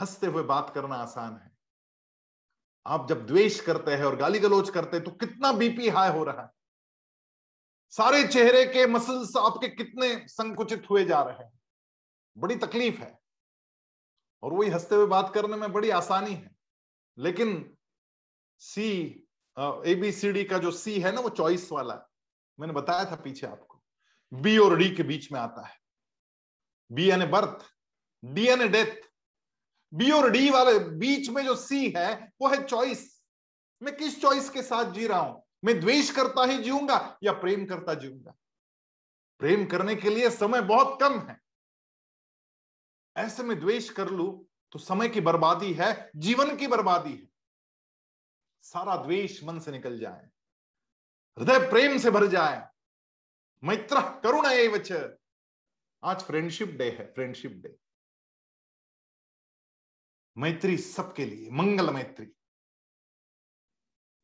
S1: हँसते हुए बात करना आसान है? आप जब द्वेष करते हैं और गाली गलोच करते हैं तो कितना बीपी हाई हो रहा है? सारे चेहरे के मसल्स आपके कितने संकुचित हुए जा रहे हैं। बड़ी तकलीफ़ है। और वही हँसते हुए बात करने में बड़ी आसानी है। लेकिन सी ए बी सी डी का जो सी है ना, वो चॉइस वाला मैंने बताया था पीछे आपको। बी और डी के बीच में आता है। बी यानी बर्थ डी यानी डेथ बी और डी वाले बीच में जो सी है, वो है चॉइस मैं किस चॉइस के साथ जी रहा हूँ? मैं द्वेष करता ही जीऊँगा या प्रेम करता जीऊँगा? प्रेम करने के लिए समय बहुत कम है। ऐसे में द्वेष कर लू तो समय की बर्बादी है, जीवन की बर्बादी है। सारा द्वेष मन से निकल जाए, हृदय प्रेम से भर जाए। मैत्र करुण एवच। आज फ्रेंडशिप डे है फ्रेंडशिप डे मैत्री सबके लिए, मंगल मैत्री।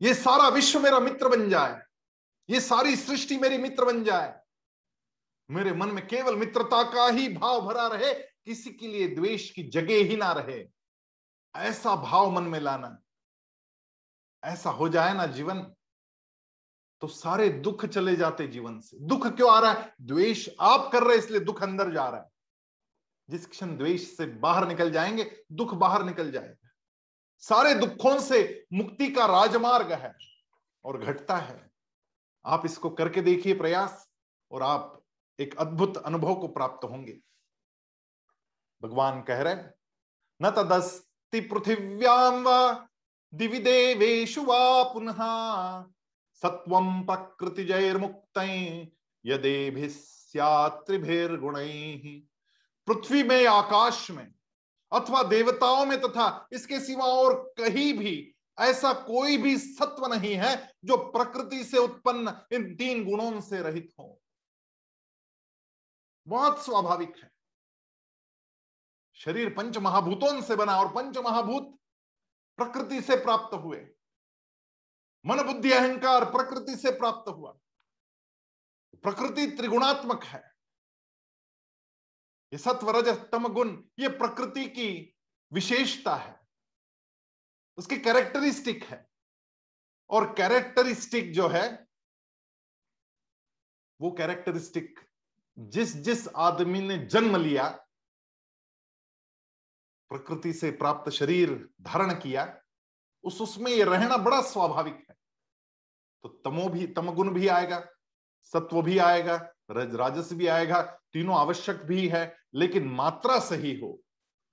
S1: ये सारा विश्व मेरा मित्र बन जाए, ये सारी सृष्टि मेरी मित्र बन जाए। मेरे मन में केवल मित्रता का ही भाव भरा रहे, किसी के लिए द्वेष की जगह ही ना रहे। ऐसा भाव मन में लाना, ऐसा हो जाए ना जीवन तो सारे दुख चले जाते जीवन से। दुख क्यों आ रहा है? द्वेष आप कर रहे इसलिए दुख अंदर जा रहा है। जिस क्षण द्वेष से बाहर निकल जाएँगे, दुख बाहर निकल जाएगा। सारे दुखों से मुक्ति का राजमार्ग है और घटता है। आप इसको करके देखिए प्रयास और आप एक अद्भुत अनुभव को प्राप्त होंगे। भगवान कह रहे न तदस्ति पृथिव्याम व दिवि देवेशु वा पुनः सत्व प्रकृति जैर्मुक्त यदेभिस्यात्रिभिर्गुण पृथ्वी में आकाश में अथवा देवताओं में तथा इसके सिवा और कहीं भी ऐसा कोई भी सत्व नहीं है जो प्रकृति से उत्पन्न इन तीन गुणों से रहित हो। बहुत स्वाभाविक है। शरीर पंच महाभूतों से बना और पंच महाभूत प्रकृति से प्राप्त हुए। मन बुद्धि अहंकार प्रकृति से प्राप्त हुआ। प्रकृति त्रिगुणात्मक है। ये सत्व रज तम गुण ये प्रकृति की विशेषता है। उसकी कैरेक्टरिस्टिक है। और कैरेक्टरिस्टिक जो है, वो कैरेक्टरिस्टिक जिस जिस आदमी ने जन्म लिया, प्रकृति से प्राप्त शरीर धारण किया, उस उसमें ये रहना बड़ा स्वाभाविक है। तो तमो भी, तमगुण भी आएगा, सत्व भी आएगा रज राजस भी आएगा, तीनों आवश्यक भी है, लेकिन मात्रा सही हो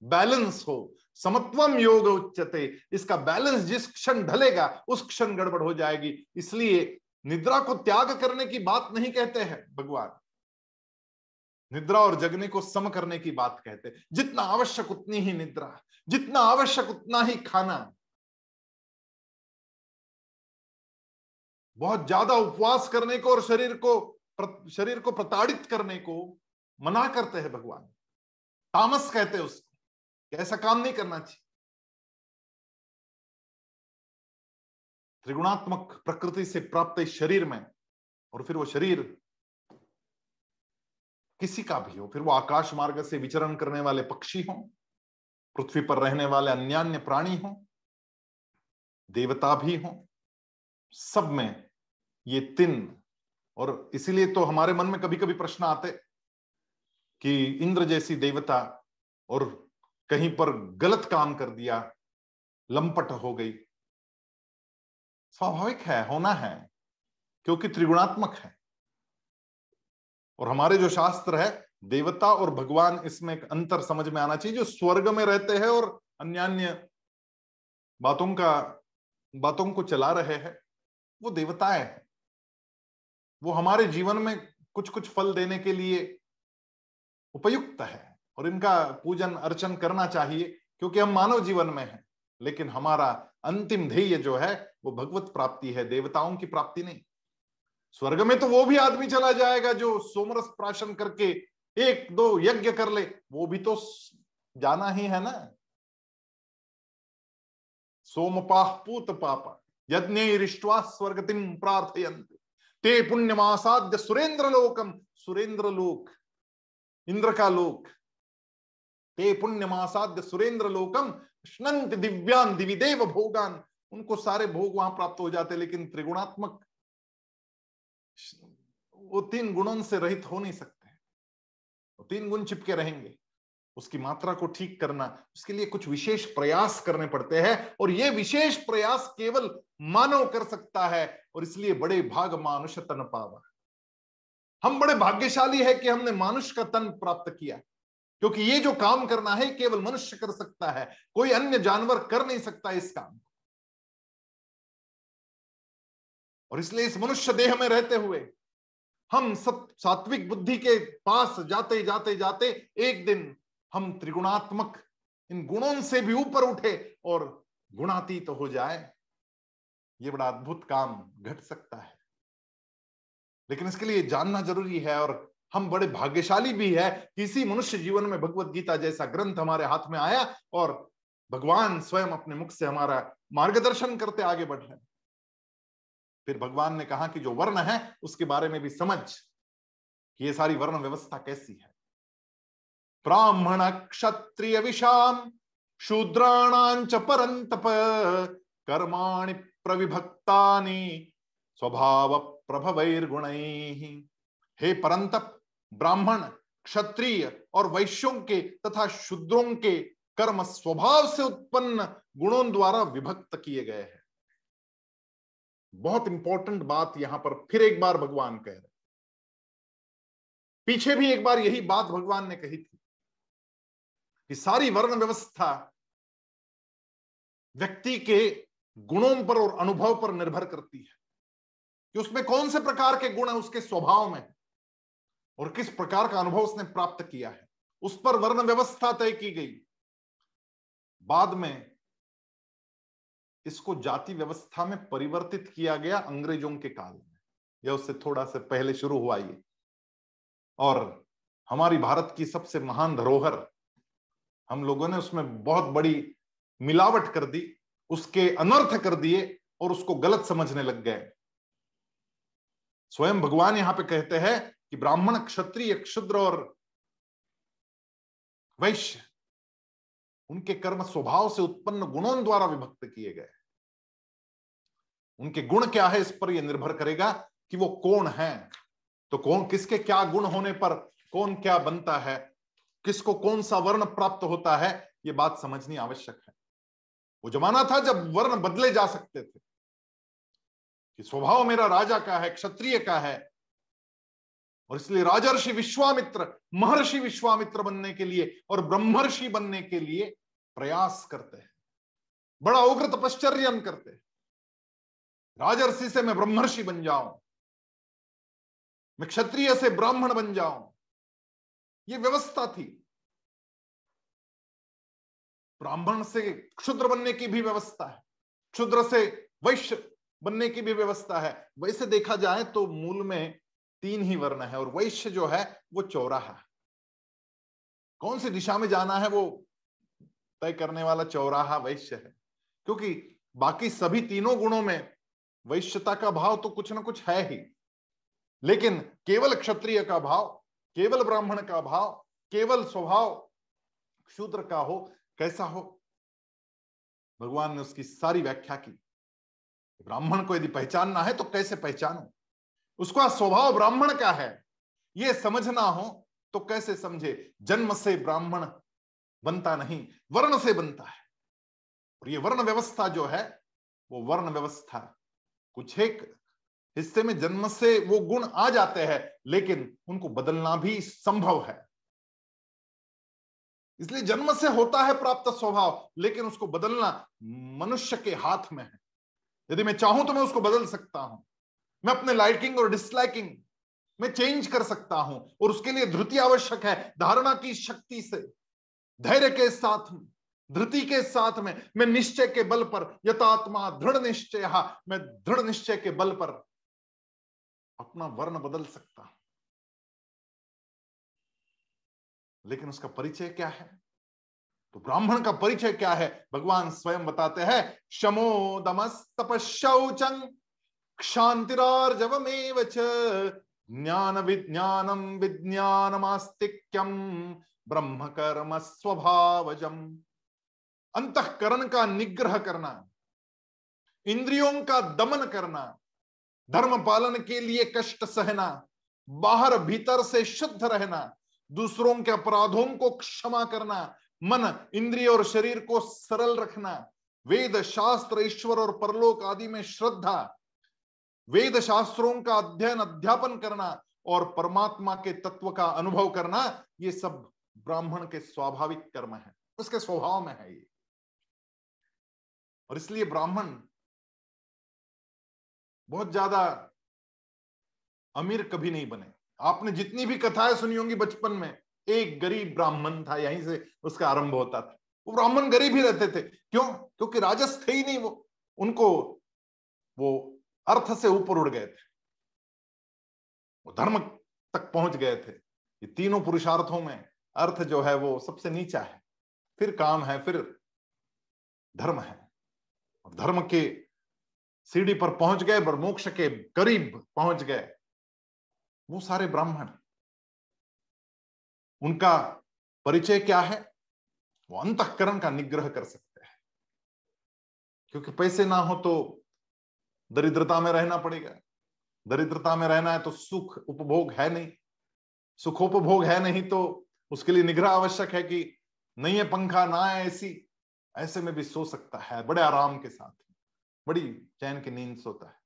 S1: बैलेंस हो, समत्वम योग उच्चते इसका बैलेंस जिस क्षण ढलेगा, उस क्षण गड़बड़ हो जाएगी। इसलिए निद्रा को त्याग करने की बात नहीं कहते हैं भगवान। निद्रा और जगने को सम करने की बात कहते हैं। जितना आवश्यक उतनी ही निद्रा, जितना आवश्यक उतना ही खाना। बहुत ज़्यादा उपवास करने को और शरीर को शरीर को प्रताड़ित करने को मना करते हैं भगवान। तामस कहते हैं उसको ऐसा काम नहीं करना चाहिए। त्रिगुणात्मक प्रकृति से प्राप्त इस शरीर में, और फिर वो शरीर किसी का भी हो, फिर वो आकाश मार्ग से विचरण करने वाले पक्षी हो, पृथ्वी पर रहने वाले अन्यान्य प्राणी हो, देवता भी हो, सब में ये तीन और इसीलिए तो हमारे मन में कभी कभी प्रश्न आते कि इंद्र जैसी देवता और कहीं पर गलत काम कर दिया, लंपट हो गई। स्वाभाविक है, होना है, क्योंकि त्रिगुणात्मक है। और हमारे जो शास्त्र है, देवता और भगवान इसमें एक अंतर समझ में आना चाहिए, जो स्वर्ग में रहते हैं और अन्य बातों का, बातों को चला रहे हैं, वो देवताएँ हैं। वो हमारे जीवन में कुछ कुछ फल देने के लिए उपयुक्त है और इनका पूजन, अर्चन करना चाहिए, क्योंकि हम मानव जीवन में हैं, लेकिन हमारा अंतिम ध्येय जो है, वो भगवत प्राप्ति है, देवताओं की प्राप्ति नहीं। स्वर्ग में तो वो भी आदमी चला जाएगा जो सोमरस प्राशन करके एक, दो यज्ञ कर ले, वो भी तो जाना ही है ना। सोमपाह पूत पापा, यज्ञ स्वर्गतिम प्रार्थयंत ते पुण्यमासाद्य सुरेंद्र लोकम सुरेंद्र लोक इंद्र का लोक ते पुण्यमासाद्य सुरेंद्र लोकम स्नंत दिव्यान, दिविदेव भोगान। उनको सारे भोग वहाँ प्राप्त हो जाते लेकिन त्रिगुणात्मक वो तीन गुणों से रहित हो नहीं सकते। तीन गुण चिपके रहेंगे। उसकी मात्रा को ठीक करना, उसके लिए कुछ विशेष प्रयास करने पड़ते हैं और ये विशेष प्रयास केवल मानव कर सकता है और इसलिए बड़े भाग मानुष तन पावा। हम बड़े भाग्यशाली है कि हमने मानुष का तन प्राप्त किया, क्योंकि ये जो काम करना है केवल मनुष्य कर सकता है, कोई अन्य जानवर कर नहीं सकता इस काम और इसलिए इस मनुष्य देह में रहते हुए हम सत सात्विक बुद्धि के पास जाते जाते जाते एक दिन हम त्रिगुणात्मक इन गुणों से भी ऊपर उठे और गुणातीत तो हो जाए। ये बड़ा अद्भुत काम घट सकता है। लेकिन इसके लिए जानना ज़रूरी है और हम बड़े भाग्यशाली भी है कि इसी मनुष्य जीवन में भगवत गीता जैसा ग्रंथ हमारे हाथ में आया और भगवान स्वयं अपने मुख से हमारा मार्गदर्शन करते आगे बढ़ रहे फिर भगवान ने कहा कि जो वर्ण है, उसके बारे में भी समझ कि ये सारी वर्ण व्यवस्था कैसी है। ब्राह्मण क्षत्रिय विषाम शूद्राणांच परंतप कर्माणि प्रविभक्तानि स्वभाव प्रभवैर्गुण हे परंतप ब्राह्मण, क्षत्रिय और वैश्यों के तथा शूद्रों के कर्म स्वभाव से उत्पन्न गुणों द्वारा विभक्त किए गए हैं। बहुत इंपॉर्टेंट बात यहाँ पर फिर एक बार भगवान कह रहे पीछे भी एक बार यही बात भगवान ने कही थी। कि सारी वर्ण व्यवस्था व्यक्ति के गुणों पर और अनुभव पर निर्भर करती है कि उसमें कौन से प्रकार के गुण है, उसके स्वभाव में और किस प्रकार का अनुभव उसने प्राप्त किया है। उस पर वर्ण व्यवस्था तय की गई। बाद में इसको जाति व्यवस्था में परिवर्तित किया गया अंग्रेज़ों के काल में। यह उससे थोड़ा से पहले शुरू हुआ ये। और हमारी भारत की सबसे महान धरोहर हम लोगों ने उसमें बहुत बड़ी मिलावट कर दी, उसके अनर्थ कर दिए और उसको गलत समझने लग गए। स्वयं भगवान यहाँ पे कहते हैं कि ब्राह्मण क्षत्रिय, क्षुद्र और वैश्य, उनके कर्म स्वभाव से उत्पन्न गुणों द्वारा विभक्त किए गए। उनके गुण क्या है इस पर यह निर्भर करेगा कि वो कौन है। तो कौन, किसके क्या गुण होने पर कौन क्या बनता है? किसको कौन सा वर्ण प्राप्त होता है, ये बात समझनी आवश्यक है। वो जमाना था जब वर्ण बदले जा सकते थे, कि स्वभाव मेरा राजा का है, क्षत्रिय का है, और इसलिए राजर्षि विश्वामित्र, महर्षि विश्वामित्र बनने के लिए और ब्रह्मर्षि बनने के लिए प्रयास करते हैं। बड़ा उग्र तपश्चर्य करते हैं। राजर्षि से मैं ब्रह्मर्षि बन जाऊँ, मैं क्षत्रिय से ब्राह्मण बन जाऊँ ये व्यवस्था थी। ब्राह्मण से क्षुद्र बनने की भी व्यवस्था है, क्षुद्र से वैश्य बनने की भी व्यवस्था है। वैसे देखा जाए तो मूल में तीन ही वर्ण है और वैश्य जो है वो चौराहा कौन सी दिशा में जाना है वो तय करने वाला चौराहा वैश्य है, क्योंकि बाकी सभी तीनों गुणों में वैश्यता का भाव तो कुछ ना कुछ है ही, लेकिन केवल क्षत्रिय का भाव केवल ब्राह्मण का भाव, केवल स्वभाव शूद्र का हो, कैसा हो? भगवान ने उसकी सारी व्याख्या की। ब्राह्मण को यदि पहचानना है तो कैसे पहचानो? उसका स्वभाव ब्राह्मण का है। ये समझना हो तो कैसे समझे? जन्म से ब्राह्मण बनता नहीं, वर्ण से बनता है। और ये वर्ण व्यवस्था जो है, वो वर्ण व्यवस्था कुछ एक हिस्से में जन्म से वो गुण आ जाते हैं, लेकिन उनको बदलना भी संभव है। इसलिए जन्म से होता है प्राप्त स्वभाव, लेकिन उसको बदलना मनुष्य के हाथ में है। यदि मैं चाहूँ तो मैं उसको बदल सकता हूँ। मैं अपने लाइकिंग और डिसलाइकिंग में चेंज कर सकता हूँ, और उसके लिए धृति आवश्यक है, धारणा की शक्ति से। धैर्य के साथ में, धृति के साथ में, मैं निश्चय के बल पर, यथात्मा दृढ़ निश्चय मैं दृढ़ निश्चय के बल पर अपना वर्ण बदल सकता लेकिन उसका परिचय क्या है? तो ब्राह्मण का परिचय क्या है? भगवान स्वयं बताते हैं, शमो दमस तपशौचंग क्षांतिरार्जवमेव ज्ञान विज्ञानम विज्ञानमास्तिक्यम ब्रह्म कर्म स्वभावजम अंतकरण का निग्रह करना, इंद्रियों का दमन करना धर्म पालन के लिए कष्ट सहना, बाहर भीतर से शुद्ध रहना, दूसरों के अपराधों को क्षमा करना, मन, इंद्रिय और शरीर को सरल रखना, वेद, शास्त्र, ईश्वर और परलोक आदि में श्रद्धा, वेद शास्त्रों का अध्ययन, अध्यापन करना और परमात्मा के तत्व का अनुभव करना, ये सब ब्राह्मण के स्वाभाविक कर्म है, उसके स्वभाव में है ये। और इसलिए ब्राह्मण बहुत ज़्यादा अमीर कभी नहीं बने। आपने जितनी भी कथाएँ सुनी होंगी बचपन में, एक गरीब ब्राह्मण था, यहीं से उसका आरंभ होता था। वो ब्राह्मण गरीब ही रहते थे। क्यों? क्योंकि राजस थे ही नहीं वो। उनको वो अर्थ से ऊपर उड़ गए थे। वो धर्म तक पहुँच गए थे। ये तीनों पुरुषार्थों में अर्थ जो है वो सबसे नीचा है। फिर काम है, फिर धर्म है। और धर्म के सीढ़ी पर पहुँच गए पर मोक्ष के करीब पहुँच गए। वो सारे ब्राह्मण। उनका परिचय क्या है? वो अंतकरण का निग्रह कर सकते हैं। क्योंकि पैसे ना हो तो दरिद्रता में रहना पड़ेगा। दरिद्रता में रहना है तो सुख उपभोग है नहीं। सुखोपभोग है नहीं तो उसके लिए निग्रह आवश्यक है कि नहीं है पंखा, ना है ऐसी ऐसे में भी सो सकता है, बड़े आराम के साथ। बड़ी चैन की नींद सोता है।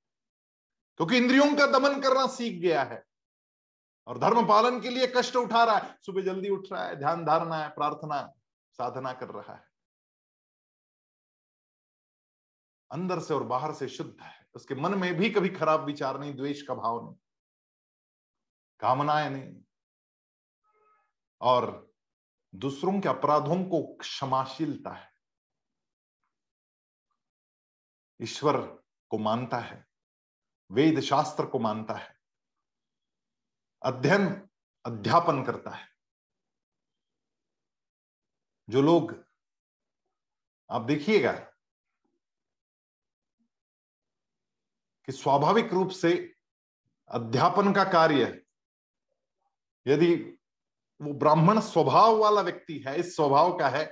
S1: क्योंकि इंद्रियों का दमन करना सीख गया है और धर्म पालन के लिए कष्ट उठा रहा है, सुबह जल्दी उठ रहा है, ध्यान धारणा है, प्रार्थना, साधना कर रहा है। अंदर से और बाहर से शुद्ध है, उसके मन में भी कभी खराब विचार नहीं, द्वेष का भाव नहीं, कामनाएँ नहीं। और दूसरों के अपराधों को क्षमाशीलता है। ईश्वर को मानता है, वेद शास्त्र को मानता है, अध्ययन, अध्यापन करता है। जो लोग, आप देखिएगा कि स्वाभाविक रूप से अध्यापन का कार्य, यदि वो ब्राह्मण स्वभाव वाला व्यक्ति है, इस स्वभाव का है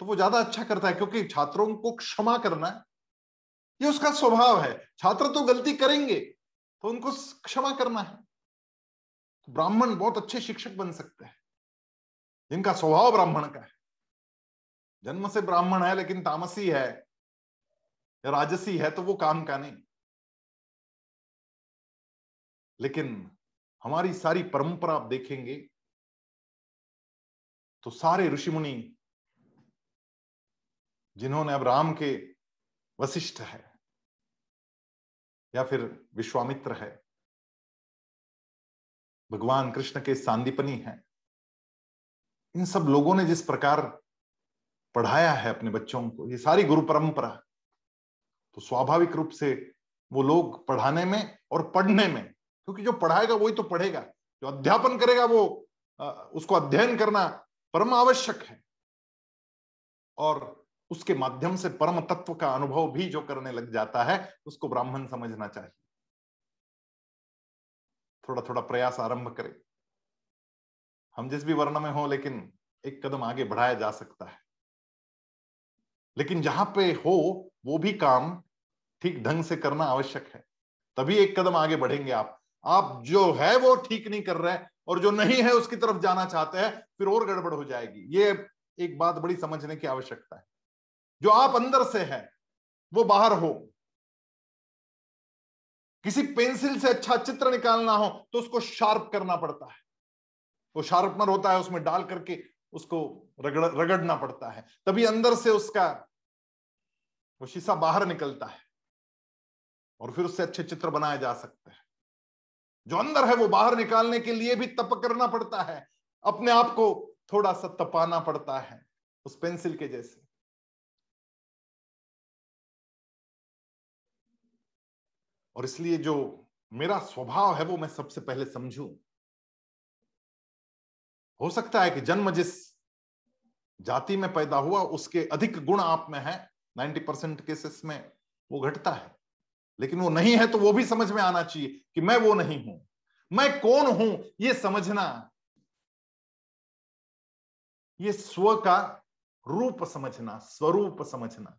S1: तो वो ज़्यादा अच्छा करता है, क्योंकि छात्रों को क्षमा करना ये उसका स्वभाव है। छात्र तो गलती करेंगे तो उनको क्षमा करना है। तो ब्राह्मण बहुत अच्छे शिक्षक बन सकते हैं। जिनका स्वभाव ब्राह्मण का है। जन्म से ब्राह्मण है, लेकिन तामसी है, या राजसी है तो वो काम का नहीं। लेकिन हमारी सारी परंपरा आप देखेंगे तो सारे ऋषि मुनि जिन्होंने अब राम के वशिष्ठ है या फिर विश्वामित्र है? भगवान कृष्ण के सांदीपनी है। इन सब लोगों ने जिस प्रकार पढ़ाया है अपने बच्चों को, ये सारी गुरु परंपरा तो स्वाभाविक रूप से वो लोग पढ़ाने में और पढ़ने में, क्योंकि जो पढ़ाएगा वही तो पढ़ेगा, जो अध्यापन करेगा वो उसको अध्ययन करना परम आवश्यक है। और उसके माध्यम से परम तत्व का अनुभव भी जो करने लग जाता है, उसको ब्राह्मण समझना चाहिए। थोड़ा थोड़ा प्रयास आरंभ करें। हम जिस भी वर्ण में हो, लेकिन एक कदम आगे बढ़ाया जा सकता है। लेकिन जहाँ पे हो, वो भी काम ठीक ढंग से करना आवश्यक है। तभी एक कदम आगे बढ़ेंगे आप। आप जो है, वो ठीक नहीं कर रहे और जो नहीं है, उसकी तरफ़ जाना चाहते हैं, फिर और गड़बड़ हो जाएगी। ये एक बात बड़ी समझने की आवश्यकता है। जो आप अंदर से है, वो बाहर हो। किसी पेंसिल से अच्छा चित्र निकालना हो तो उसको शार्प करना पड़ता है। वो शार्पनर होता है, उसमें डाल करके उसको रगड़, रगड़ना पड़ता है। तभी अंदर से उसका, वो शीशा बाहर निकलता है और फिर उससे अच्छे चित्र बनाए जा सकते हैं। जो अंदर है, वो बाहर निकालने के लिए भी तप करना पड़ता है। अपने आप को थोड़ा सा तपाना पड़ता है, उस पेंसिल के जैसे। और इसलिए जो मेरा स्वभाव है वो मैं सबसे पहले समझू। हो सकता है कि जन्म जिस जाति में पैदा हुआ, उसके अधिक गुण आप में है 90 परसेंट केसेस में वो घटता है। लेकिन वो नहीं है तो वो भी समझ में आना चाहिए कि मैं वो नहीं हूँ। मैं कौन हूँ, ये समझना। ये स्व का रूप समझना, स्वरूप समझना।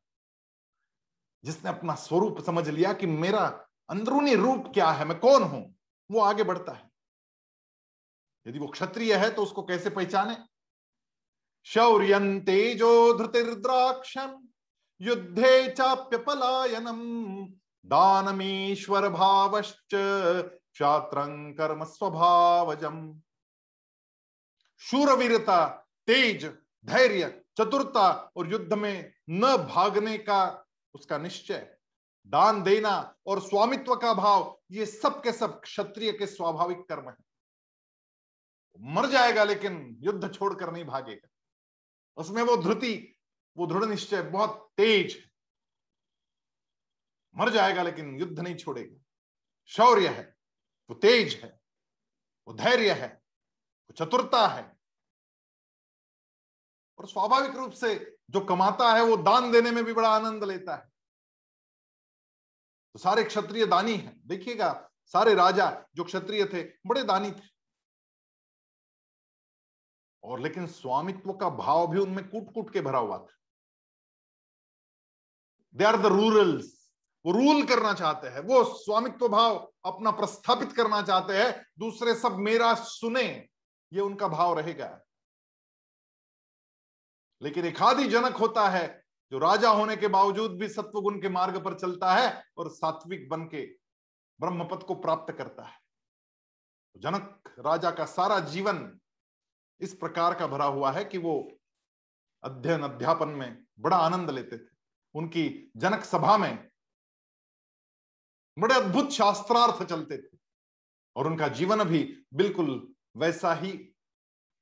S1: जिसने अपना स्वरूप समझ लिया कि मेरा अंदरूनी रूप क्या है? मैं कौन हूँ? वो आगे बढ़ता है। यदि वो क्षत्रिय है तो उसको कैसे पहचाने? शौर्य तेजो धृतिर्द्राक्षम, युद्धे चाप्य पलायनम दानमीश्वर भावश्च क्षात्रं कर्म स्वभावजम। शूरवीरता, तेज, धैर्य, चतुरता और युद्ध में न भागने का उसका निश्चय। दान देना और स्वामित्व का भाव, ये सब के सब क्षत्रिय के स्वाभाविक कर्म है। मर जाएगा लेकिन युद्ध छोड़कर नहीं भागेगा। उसमें वो धृति, वो दृढ़ निश्चय बहुत तेज है। मर जाएगा लेकिन युद्ध नहीं छोड़ेगा। शौर्य है, वो तेज है, वो धैर्य है, वो चतुरता है। और स्वाभाविक रूप से जो कमाता है वो दान देने में भी बड़ा आनंद लेता है। सारे क्षत्रिय दानी हैं। देखिएगा, सारे राजा जो क्षत्रिय थे, बड़े दानी थे। और लेकिन स्वामित्व का भाव भी उनमें कूट कूट के भरा हुआ था। दे आर द रूरल्स वो रूल करना चाहते हैं। वो स्वामित्व भाव अपना प्रस्थापित करना चाहते हैं। दूसरे सब मेरा सुने, ये उनका भाव रहेगा। लेकिन एक आदि जनक होता है जो राजा होने के बावजूद भी सत्वगुण के मार्ग पर चलता है और सात्विक बन के ब्रह्मपद को प्राप्त करता है। जनक राजा का सारा जीवन इस प्रकार का भरा हुआ है कि वो अध्ययन, अध्यापन में बड़ा आनंद लेते थे। उनकी जनक सभा में बड़े अद्भुत शास्त्रार्थ चलते थे और उनका जीवन भी बिल्कुल वैसा ही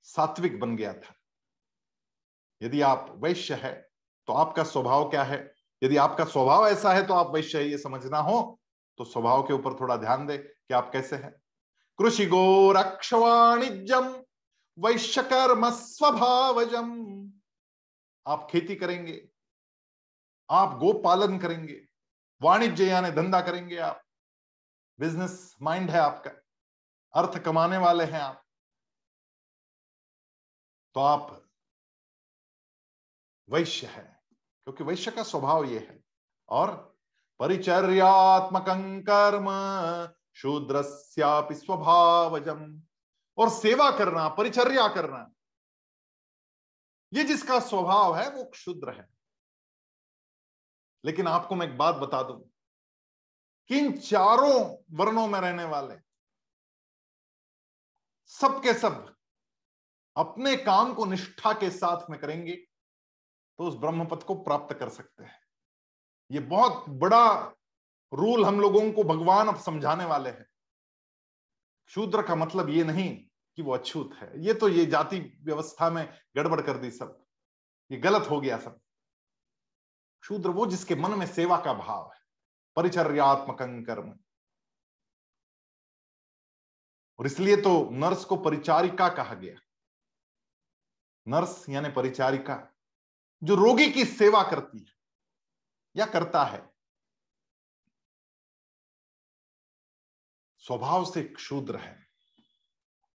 S1: सात्विक बन गया था। यदि आप वैश्य है तो आपका स्वभाव क्या है? यदि आपका स्वभाव ऐसा है तो आप वैश्य ये समझना हो तो स्वभाव के ऊपर थोड़ा ध्यान दे कि आप कैसे हैं। कृषि गो रक्ष वाणिज्यम वैश्य कर्म स्वभावजम। आप खेती करेंगे, आप गो पालन करेंगे, वाणिज्य यानी धंधा करेंगे आप। बिज़नेस माइंड है आपका, अर्थ कमाने वाले हैं आप। तो आप वैश्य है। क्योंकि वैश्य का स्वभाव ये है। और परिचर्यात्मक कर्म शूद्र स्वभावजम और सेवा करना, परिचर्या करना, ये जिसका स्वभाव है, वो क्षुद्र है। लेकिन आपको मैं एक बात बता दूँ, कि इन चारों वर्णों में रहने वाले सबके सब अपने काम को निष्ठा के साथ में करेंगे। तो उस ब्रह्म पद को प्राप्त कर सकते हैं। ये बहुत बड़ा रूल हम लोगों को भगवान अब समझाने वाले हैं। शूद्र का मतलब ये नहीं कि वो अछूत है। ये तो ये जाति व्यवस्था में गड़बड़ कर दी सब। ये गलत हो गया सब। शूद्र वो जिसके मन में सेवा का भाव है। परिचर्यात्मक कर्म और इसलिए तो नर्स को परिचारिका कहा गया। नर्स यानी परिचारिका। जो रोगी की सेवा करती है या करता है, स्वभाव से क्षुद्र है।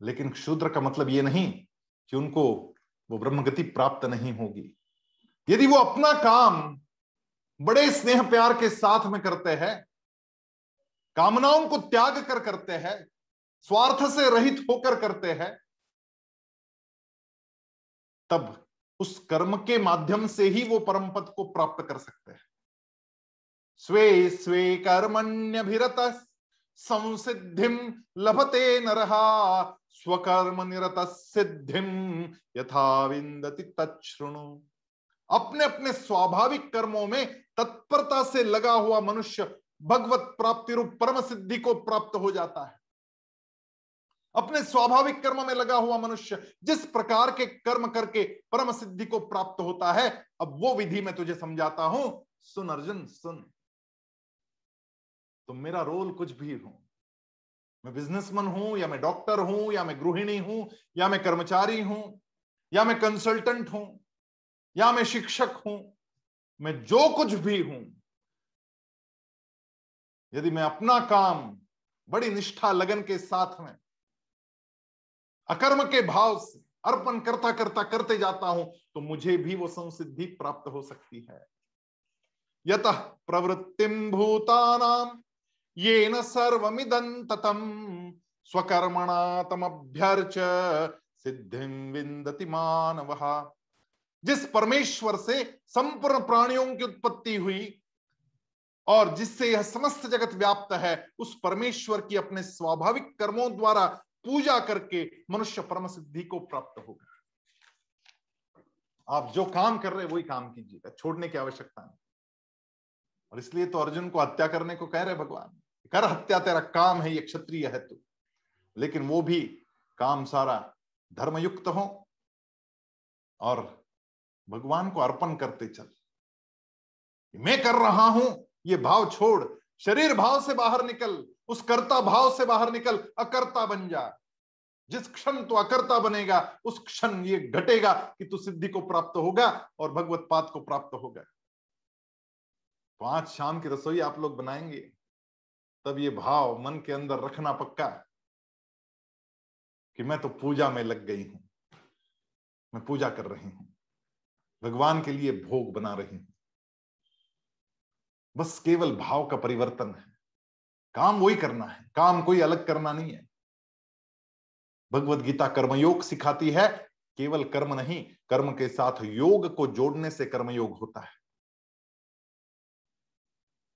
S1: लेकिन क्षुद्र का मतलब यह नहीं कि उनको वो ब्रह्मगति प्राप्त नहीं होगी। यदि वो अपना काम बड़े स्नेह प्यार के साथ में करते हैं, कामनाओं को त्याग कर करते हैं, स्वार्थ से रहित होकर करते हैं, तब उस कर्म के माध्यम से ही वो परम पद को प्राप्त कर सकते हैं। स्वे स्वे कर्मण्यभिरत संसिधिम लभते नरहा स्वकर्म निरत सिद्धिम यथा विंदति अपने अपने स्वाभाविक कर्मों में तत्परता से लगा हुआ मनुष्य भगवत प्राप्ति रूप परम सिद्धि को प्राप्त हो जाता है। अपने स्वाभाविक कर्म में लगा हुआ मनुष्य जिस प्रकार के कर्म करके परम सिद्धि को प्राप्त होता है, अब वो विधि मैं तुझे समझाता हूँ। सुन अर्जुन, सुन। तो मेरा रोल कुछ भी हो। मैं बिजनेसमैन हूँ, या मैं डॉक्टर हूँ, या मैं गृहिणी हूँ, या मैं कर्मचारी हूँ, या मैं कंसल्टेंट हूँ, या मैं शिक्षक हूँ, मैं जो कुछ भी हूँ। यदि मैं अपना काम बड़ी निष्ठा लगन के साथ में अकर्म के भाव से अर्पण करता करता करते जाता हूँ तो मुझे भी वो संसिद्धि प्राप्त हो सकती है। यत प्रवृत्तिम भूतानाम ये न सर्वमिदं ततम स्वकर्मणा सिद्धिम विंदति मानव। जिस परमेश्वर से संपूर्ण प्राणियों की उत्पत्ति हुई और जिससे यह समस्त जगत व्याप्त है, उस परमेश्वर की अपने स्वाभाविक कर्मों द्वारा पूजा करके मनुष्य परम सिद्धि को प्राप्त होगा। आप जो काम कर रहे वही काम कीजिएगा, छोड़ने की आवश्यकता नहीं। और इसलिए तो अर्जुन को हत्या करने को कह रहे भगवान, कर हत्या, तेरा काम है, ये क्षत्रिय है तू। लेकिन वो भी काम सारा धर्मयुक्त हो और भगवान को अर्पण करते चल। मैं कर रहा हूँ, ये भाव छोड़, शरीर भाव से बाहर निकल उस कर्ता भाव से बाहर निकल, अकर्ता बन जा। जिस क्षण तू अकर्ता बनेगा, उस क्षण ये घटेगा कि तू सिद्धि को प्राप्त होगा और भगवत पाद को प्राप्त होगा। तो आज शाम की रसोई आप लोग बनाएँगे, तब ये भाव मन के अंदर रखना पक्का कि मैं तो पूजा में लग गई हूँ। मैं पूजा कर रही हूँ। भगवान के लिए भोग बना रही हूँ। बस केवल भाव का परिवर्तन है। काम वही करना है, काम कोई अलग करना नहीं है। भगवत गीता कर्मयोग सिखाती है, केवल कर्म नहीं, कर्म के साथ योग को जोड़ने से कर्मयोग होता है।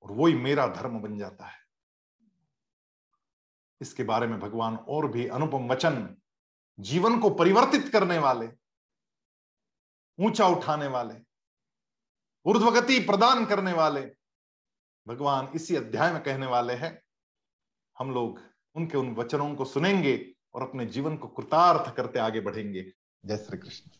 S1: और वही मेरा धर्म बन जाता है। इसके बारे में भगवान और भी अनुपम वचन जीवन को परिवर्तित करने वाले, ऊँचा उठाने वाले, ऊर्ध्वगति प्रदान करने वाले, भगवान इसी अध्याय में कहने वाले हैं हम लोग उनके उन वचनों को सुनेंगे और अपने जीवन को कृतार्थ करते आगे बढ़ेंगे। जय श्री कृष्ण।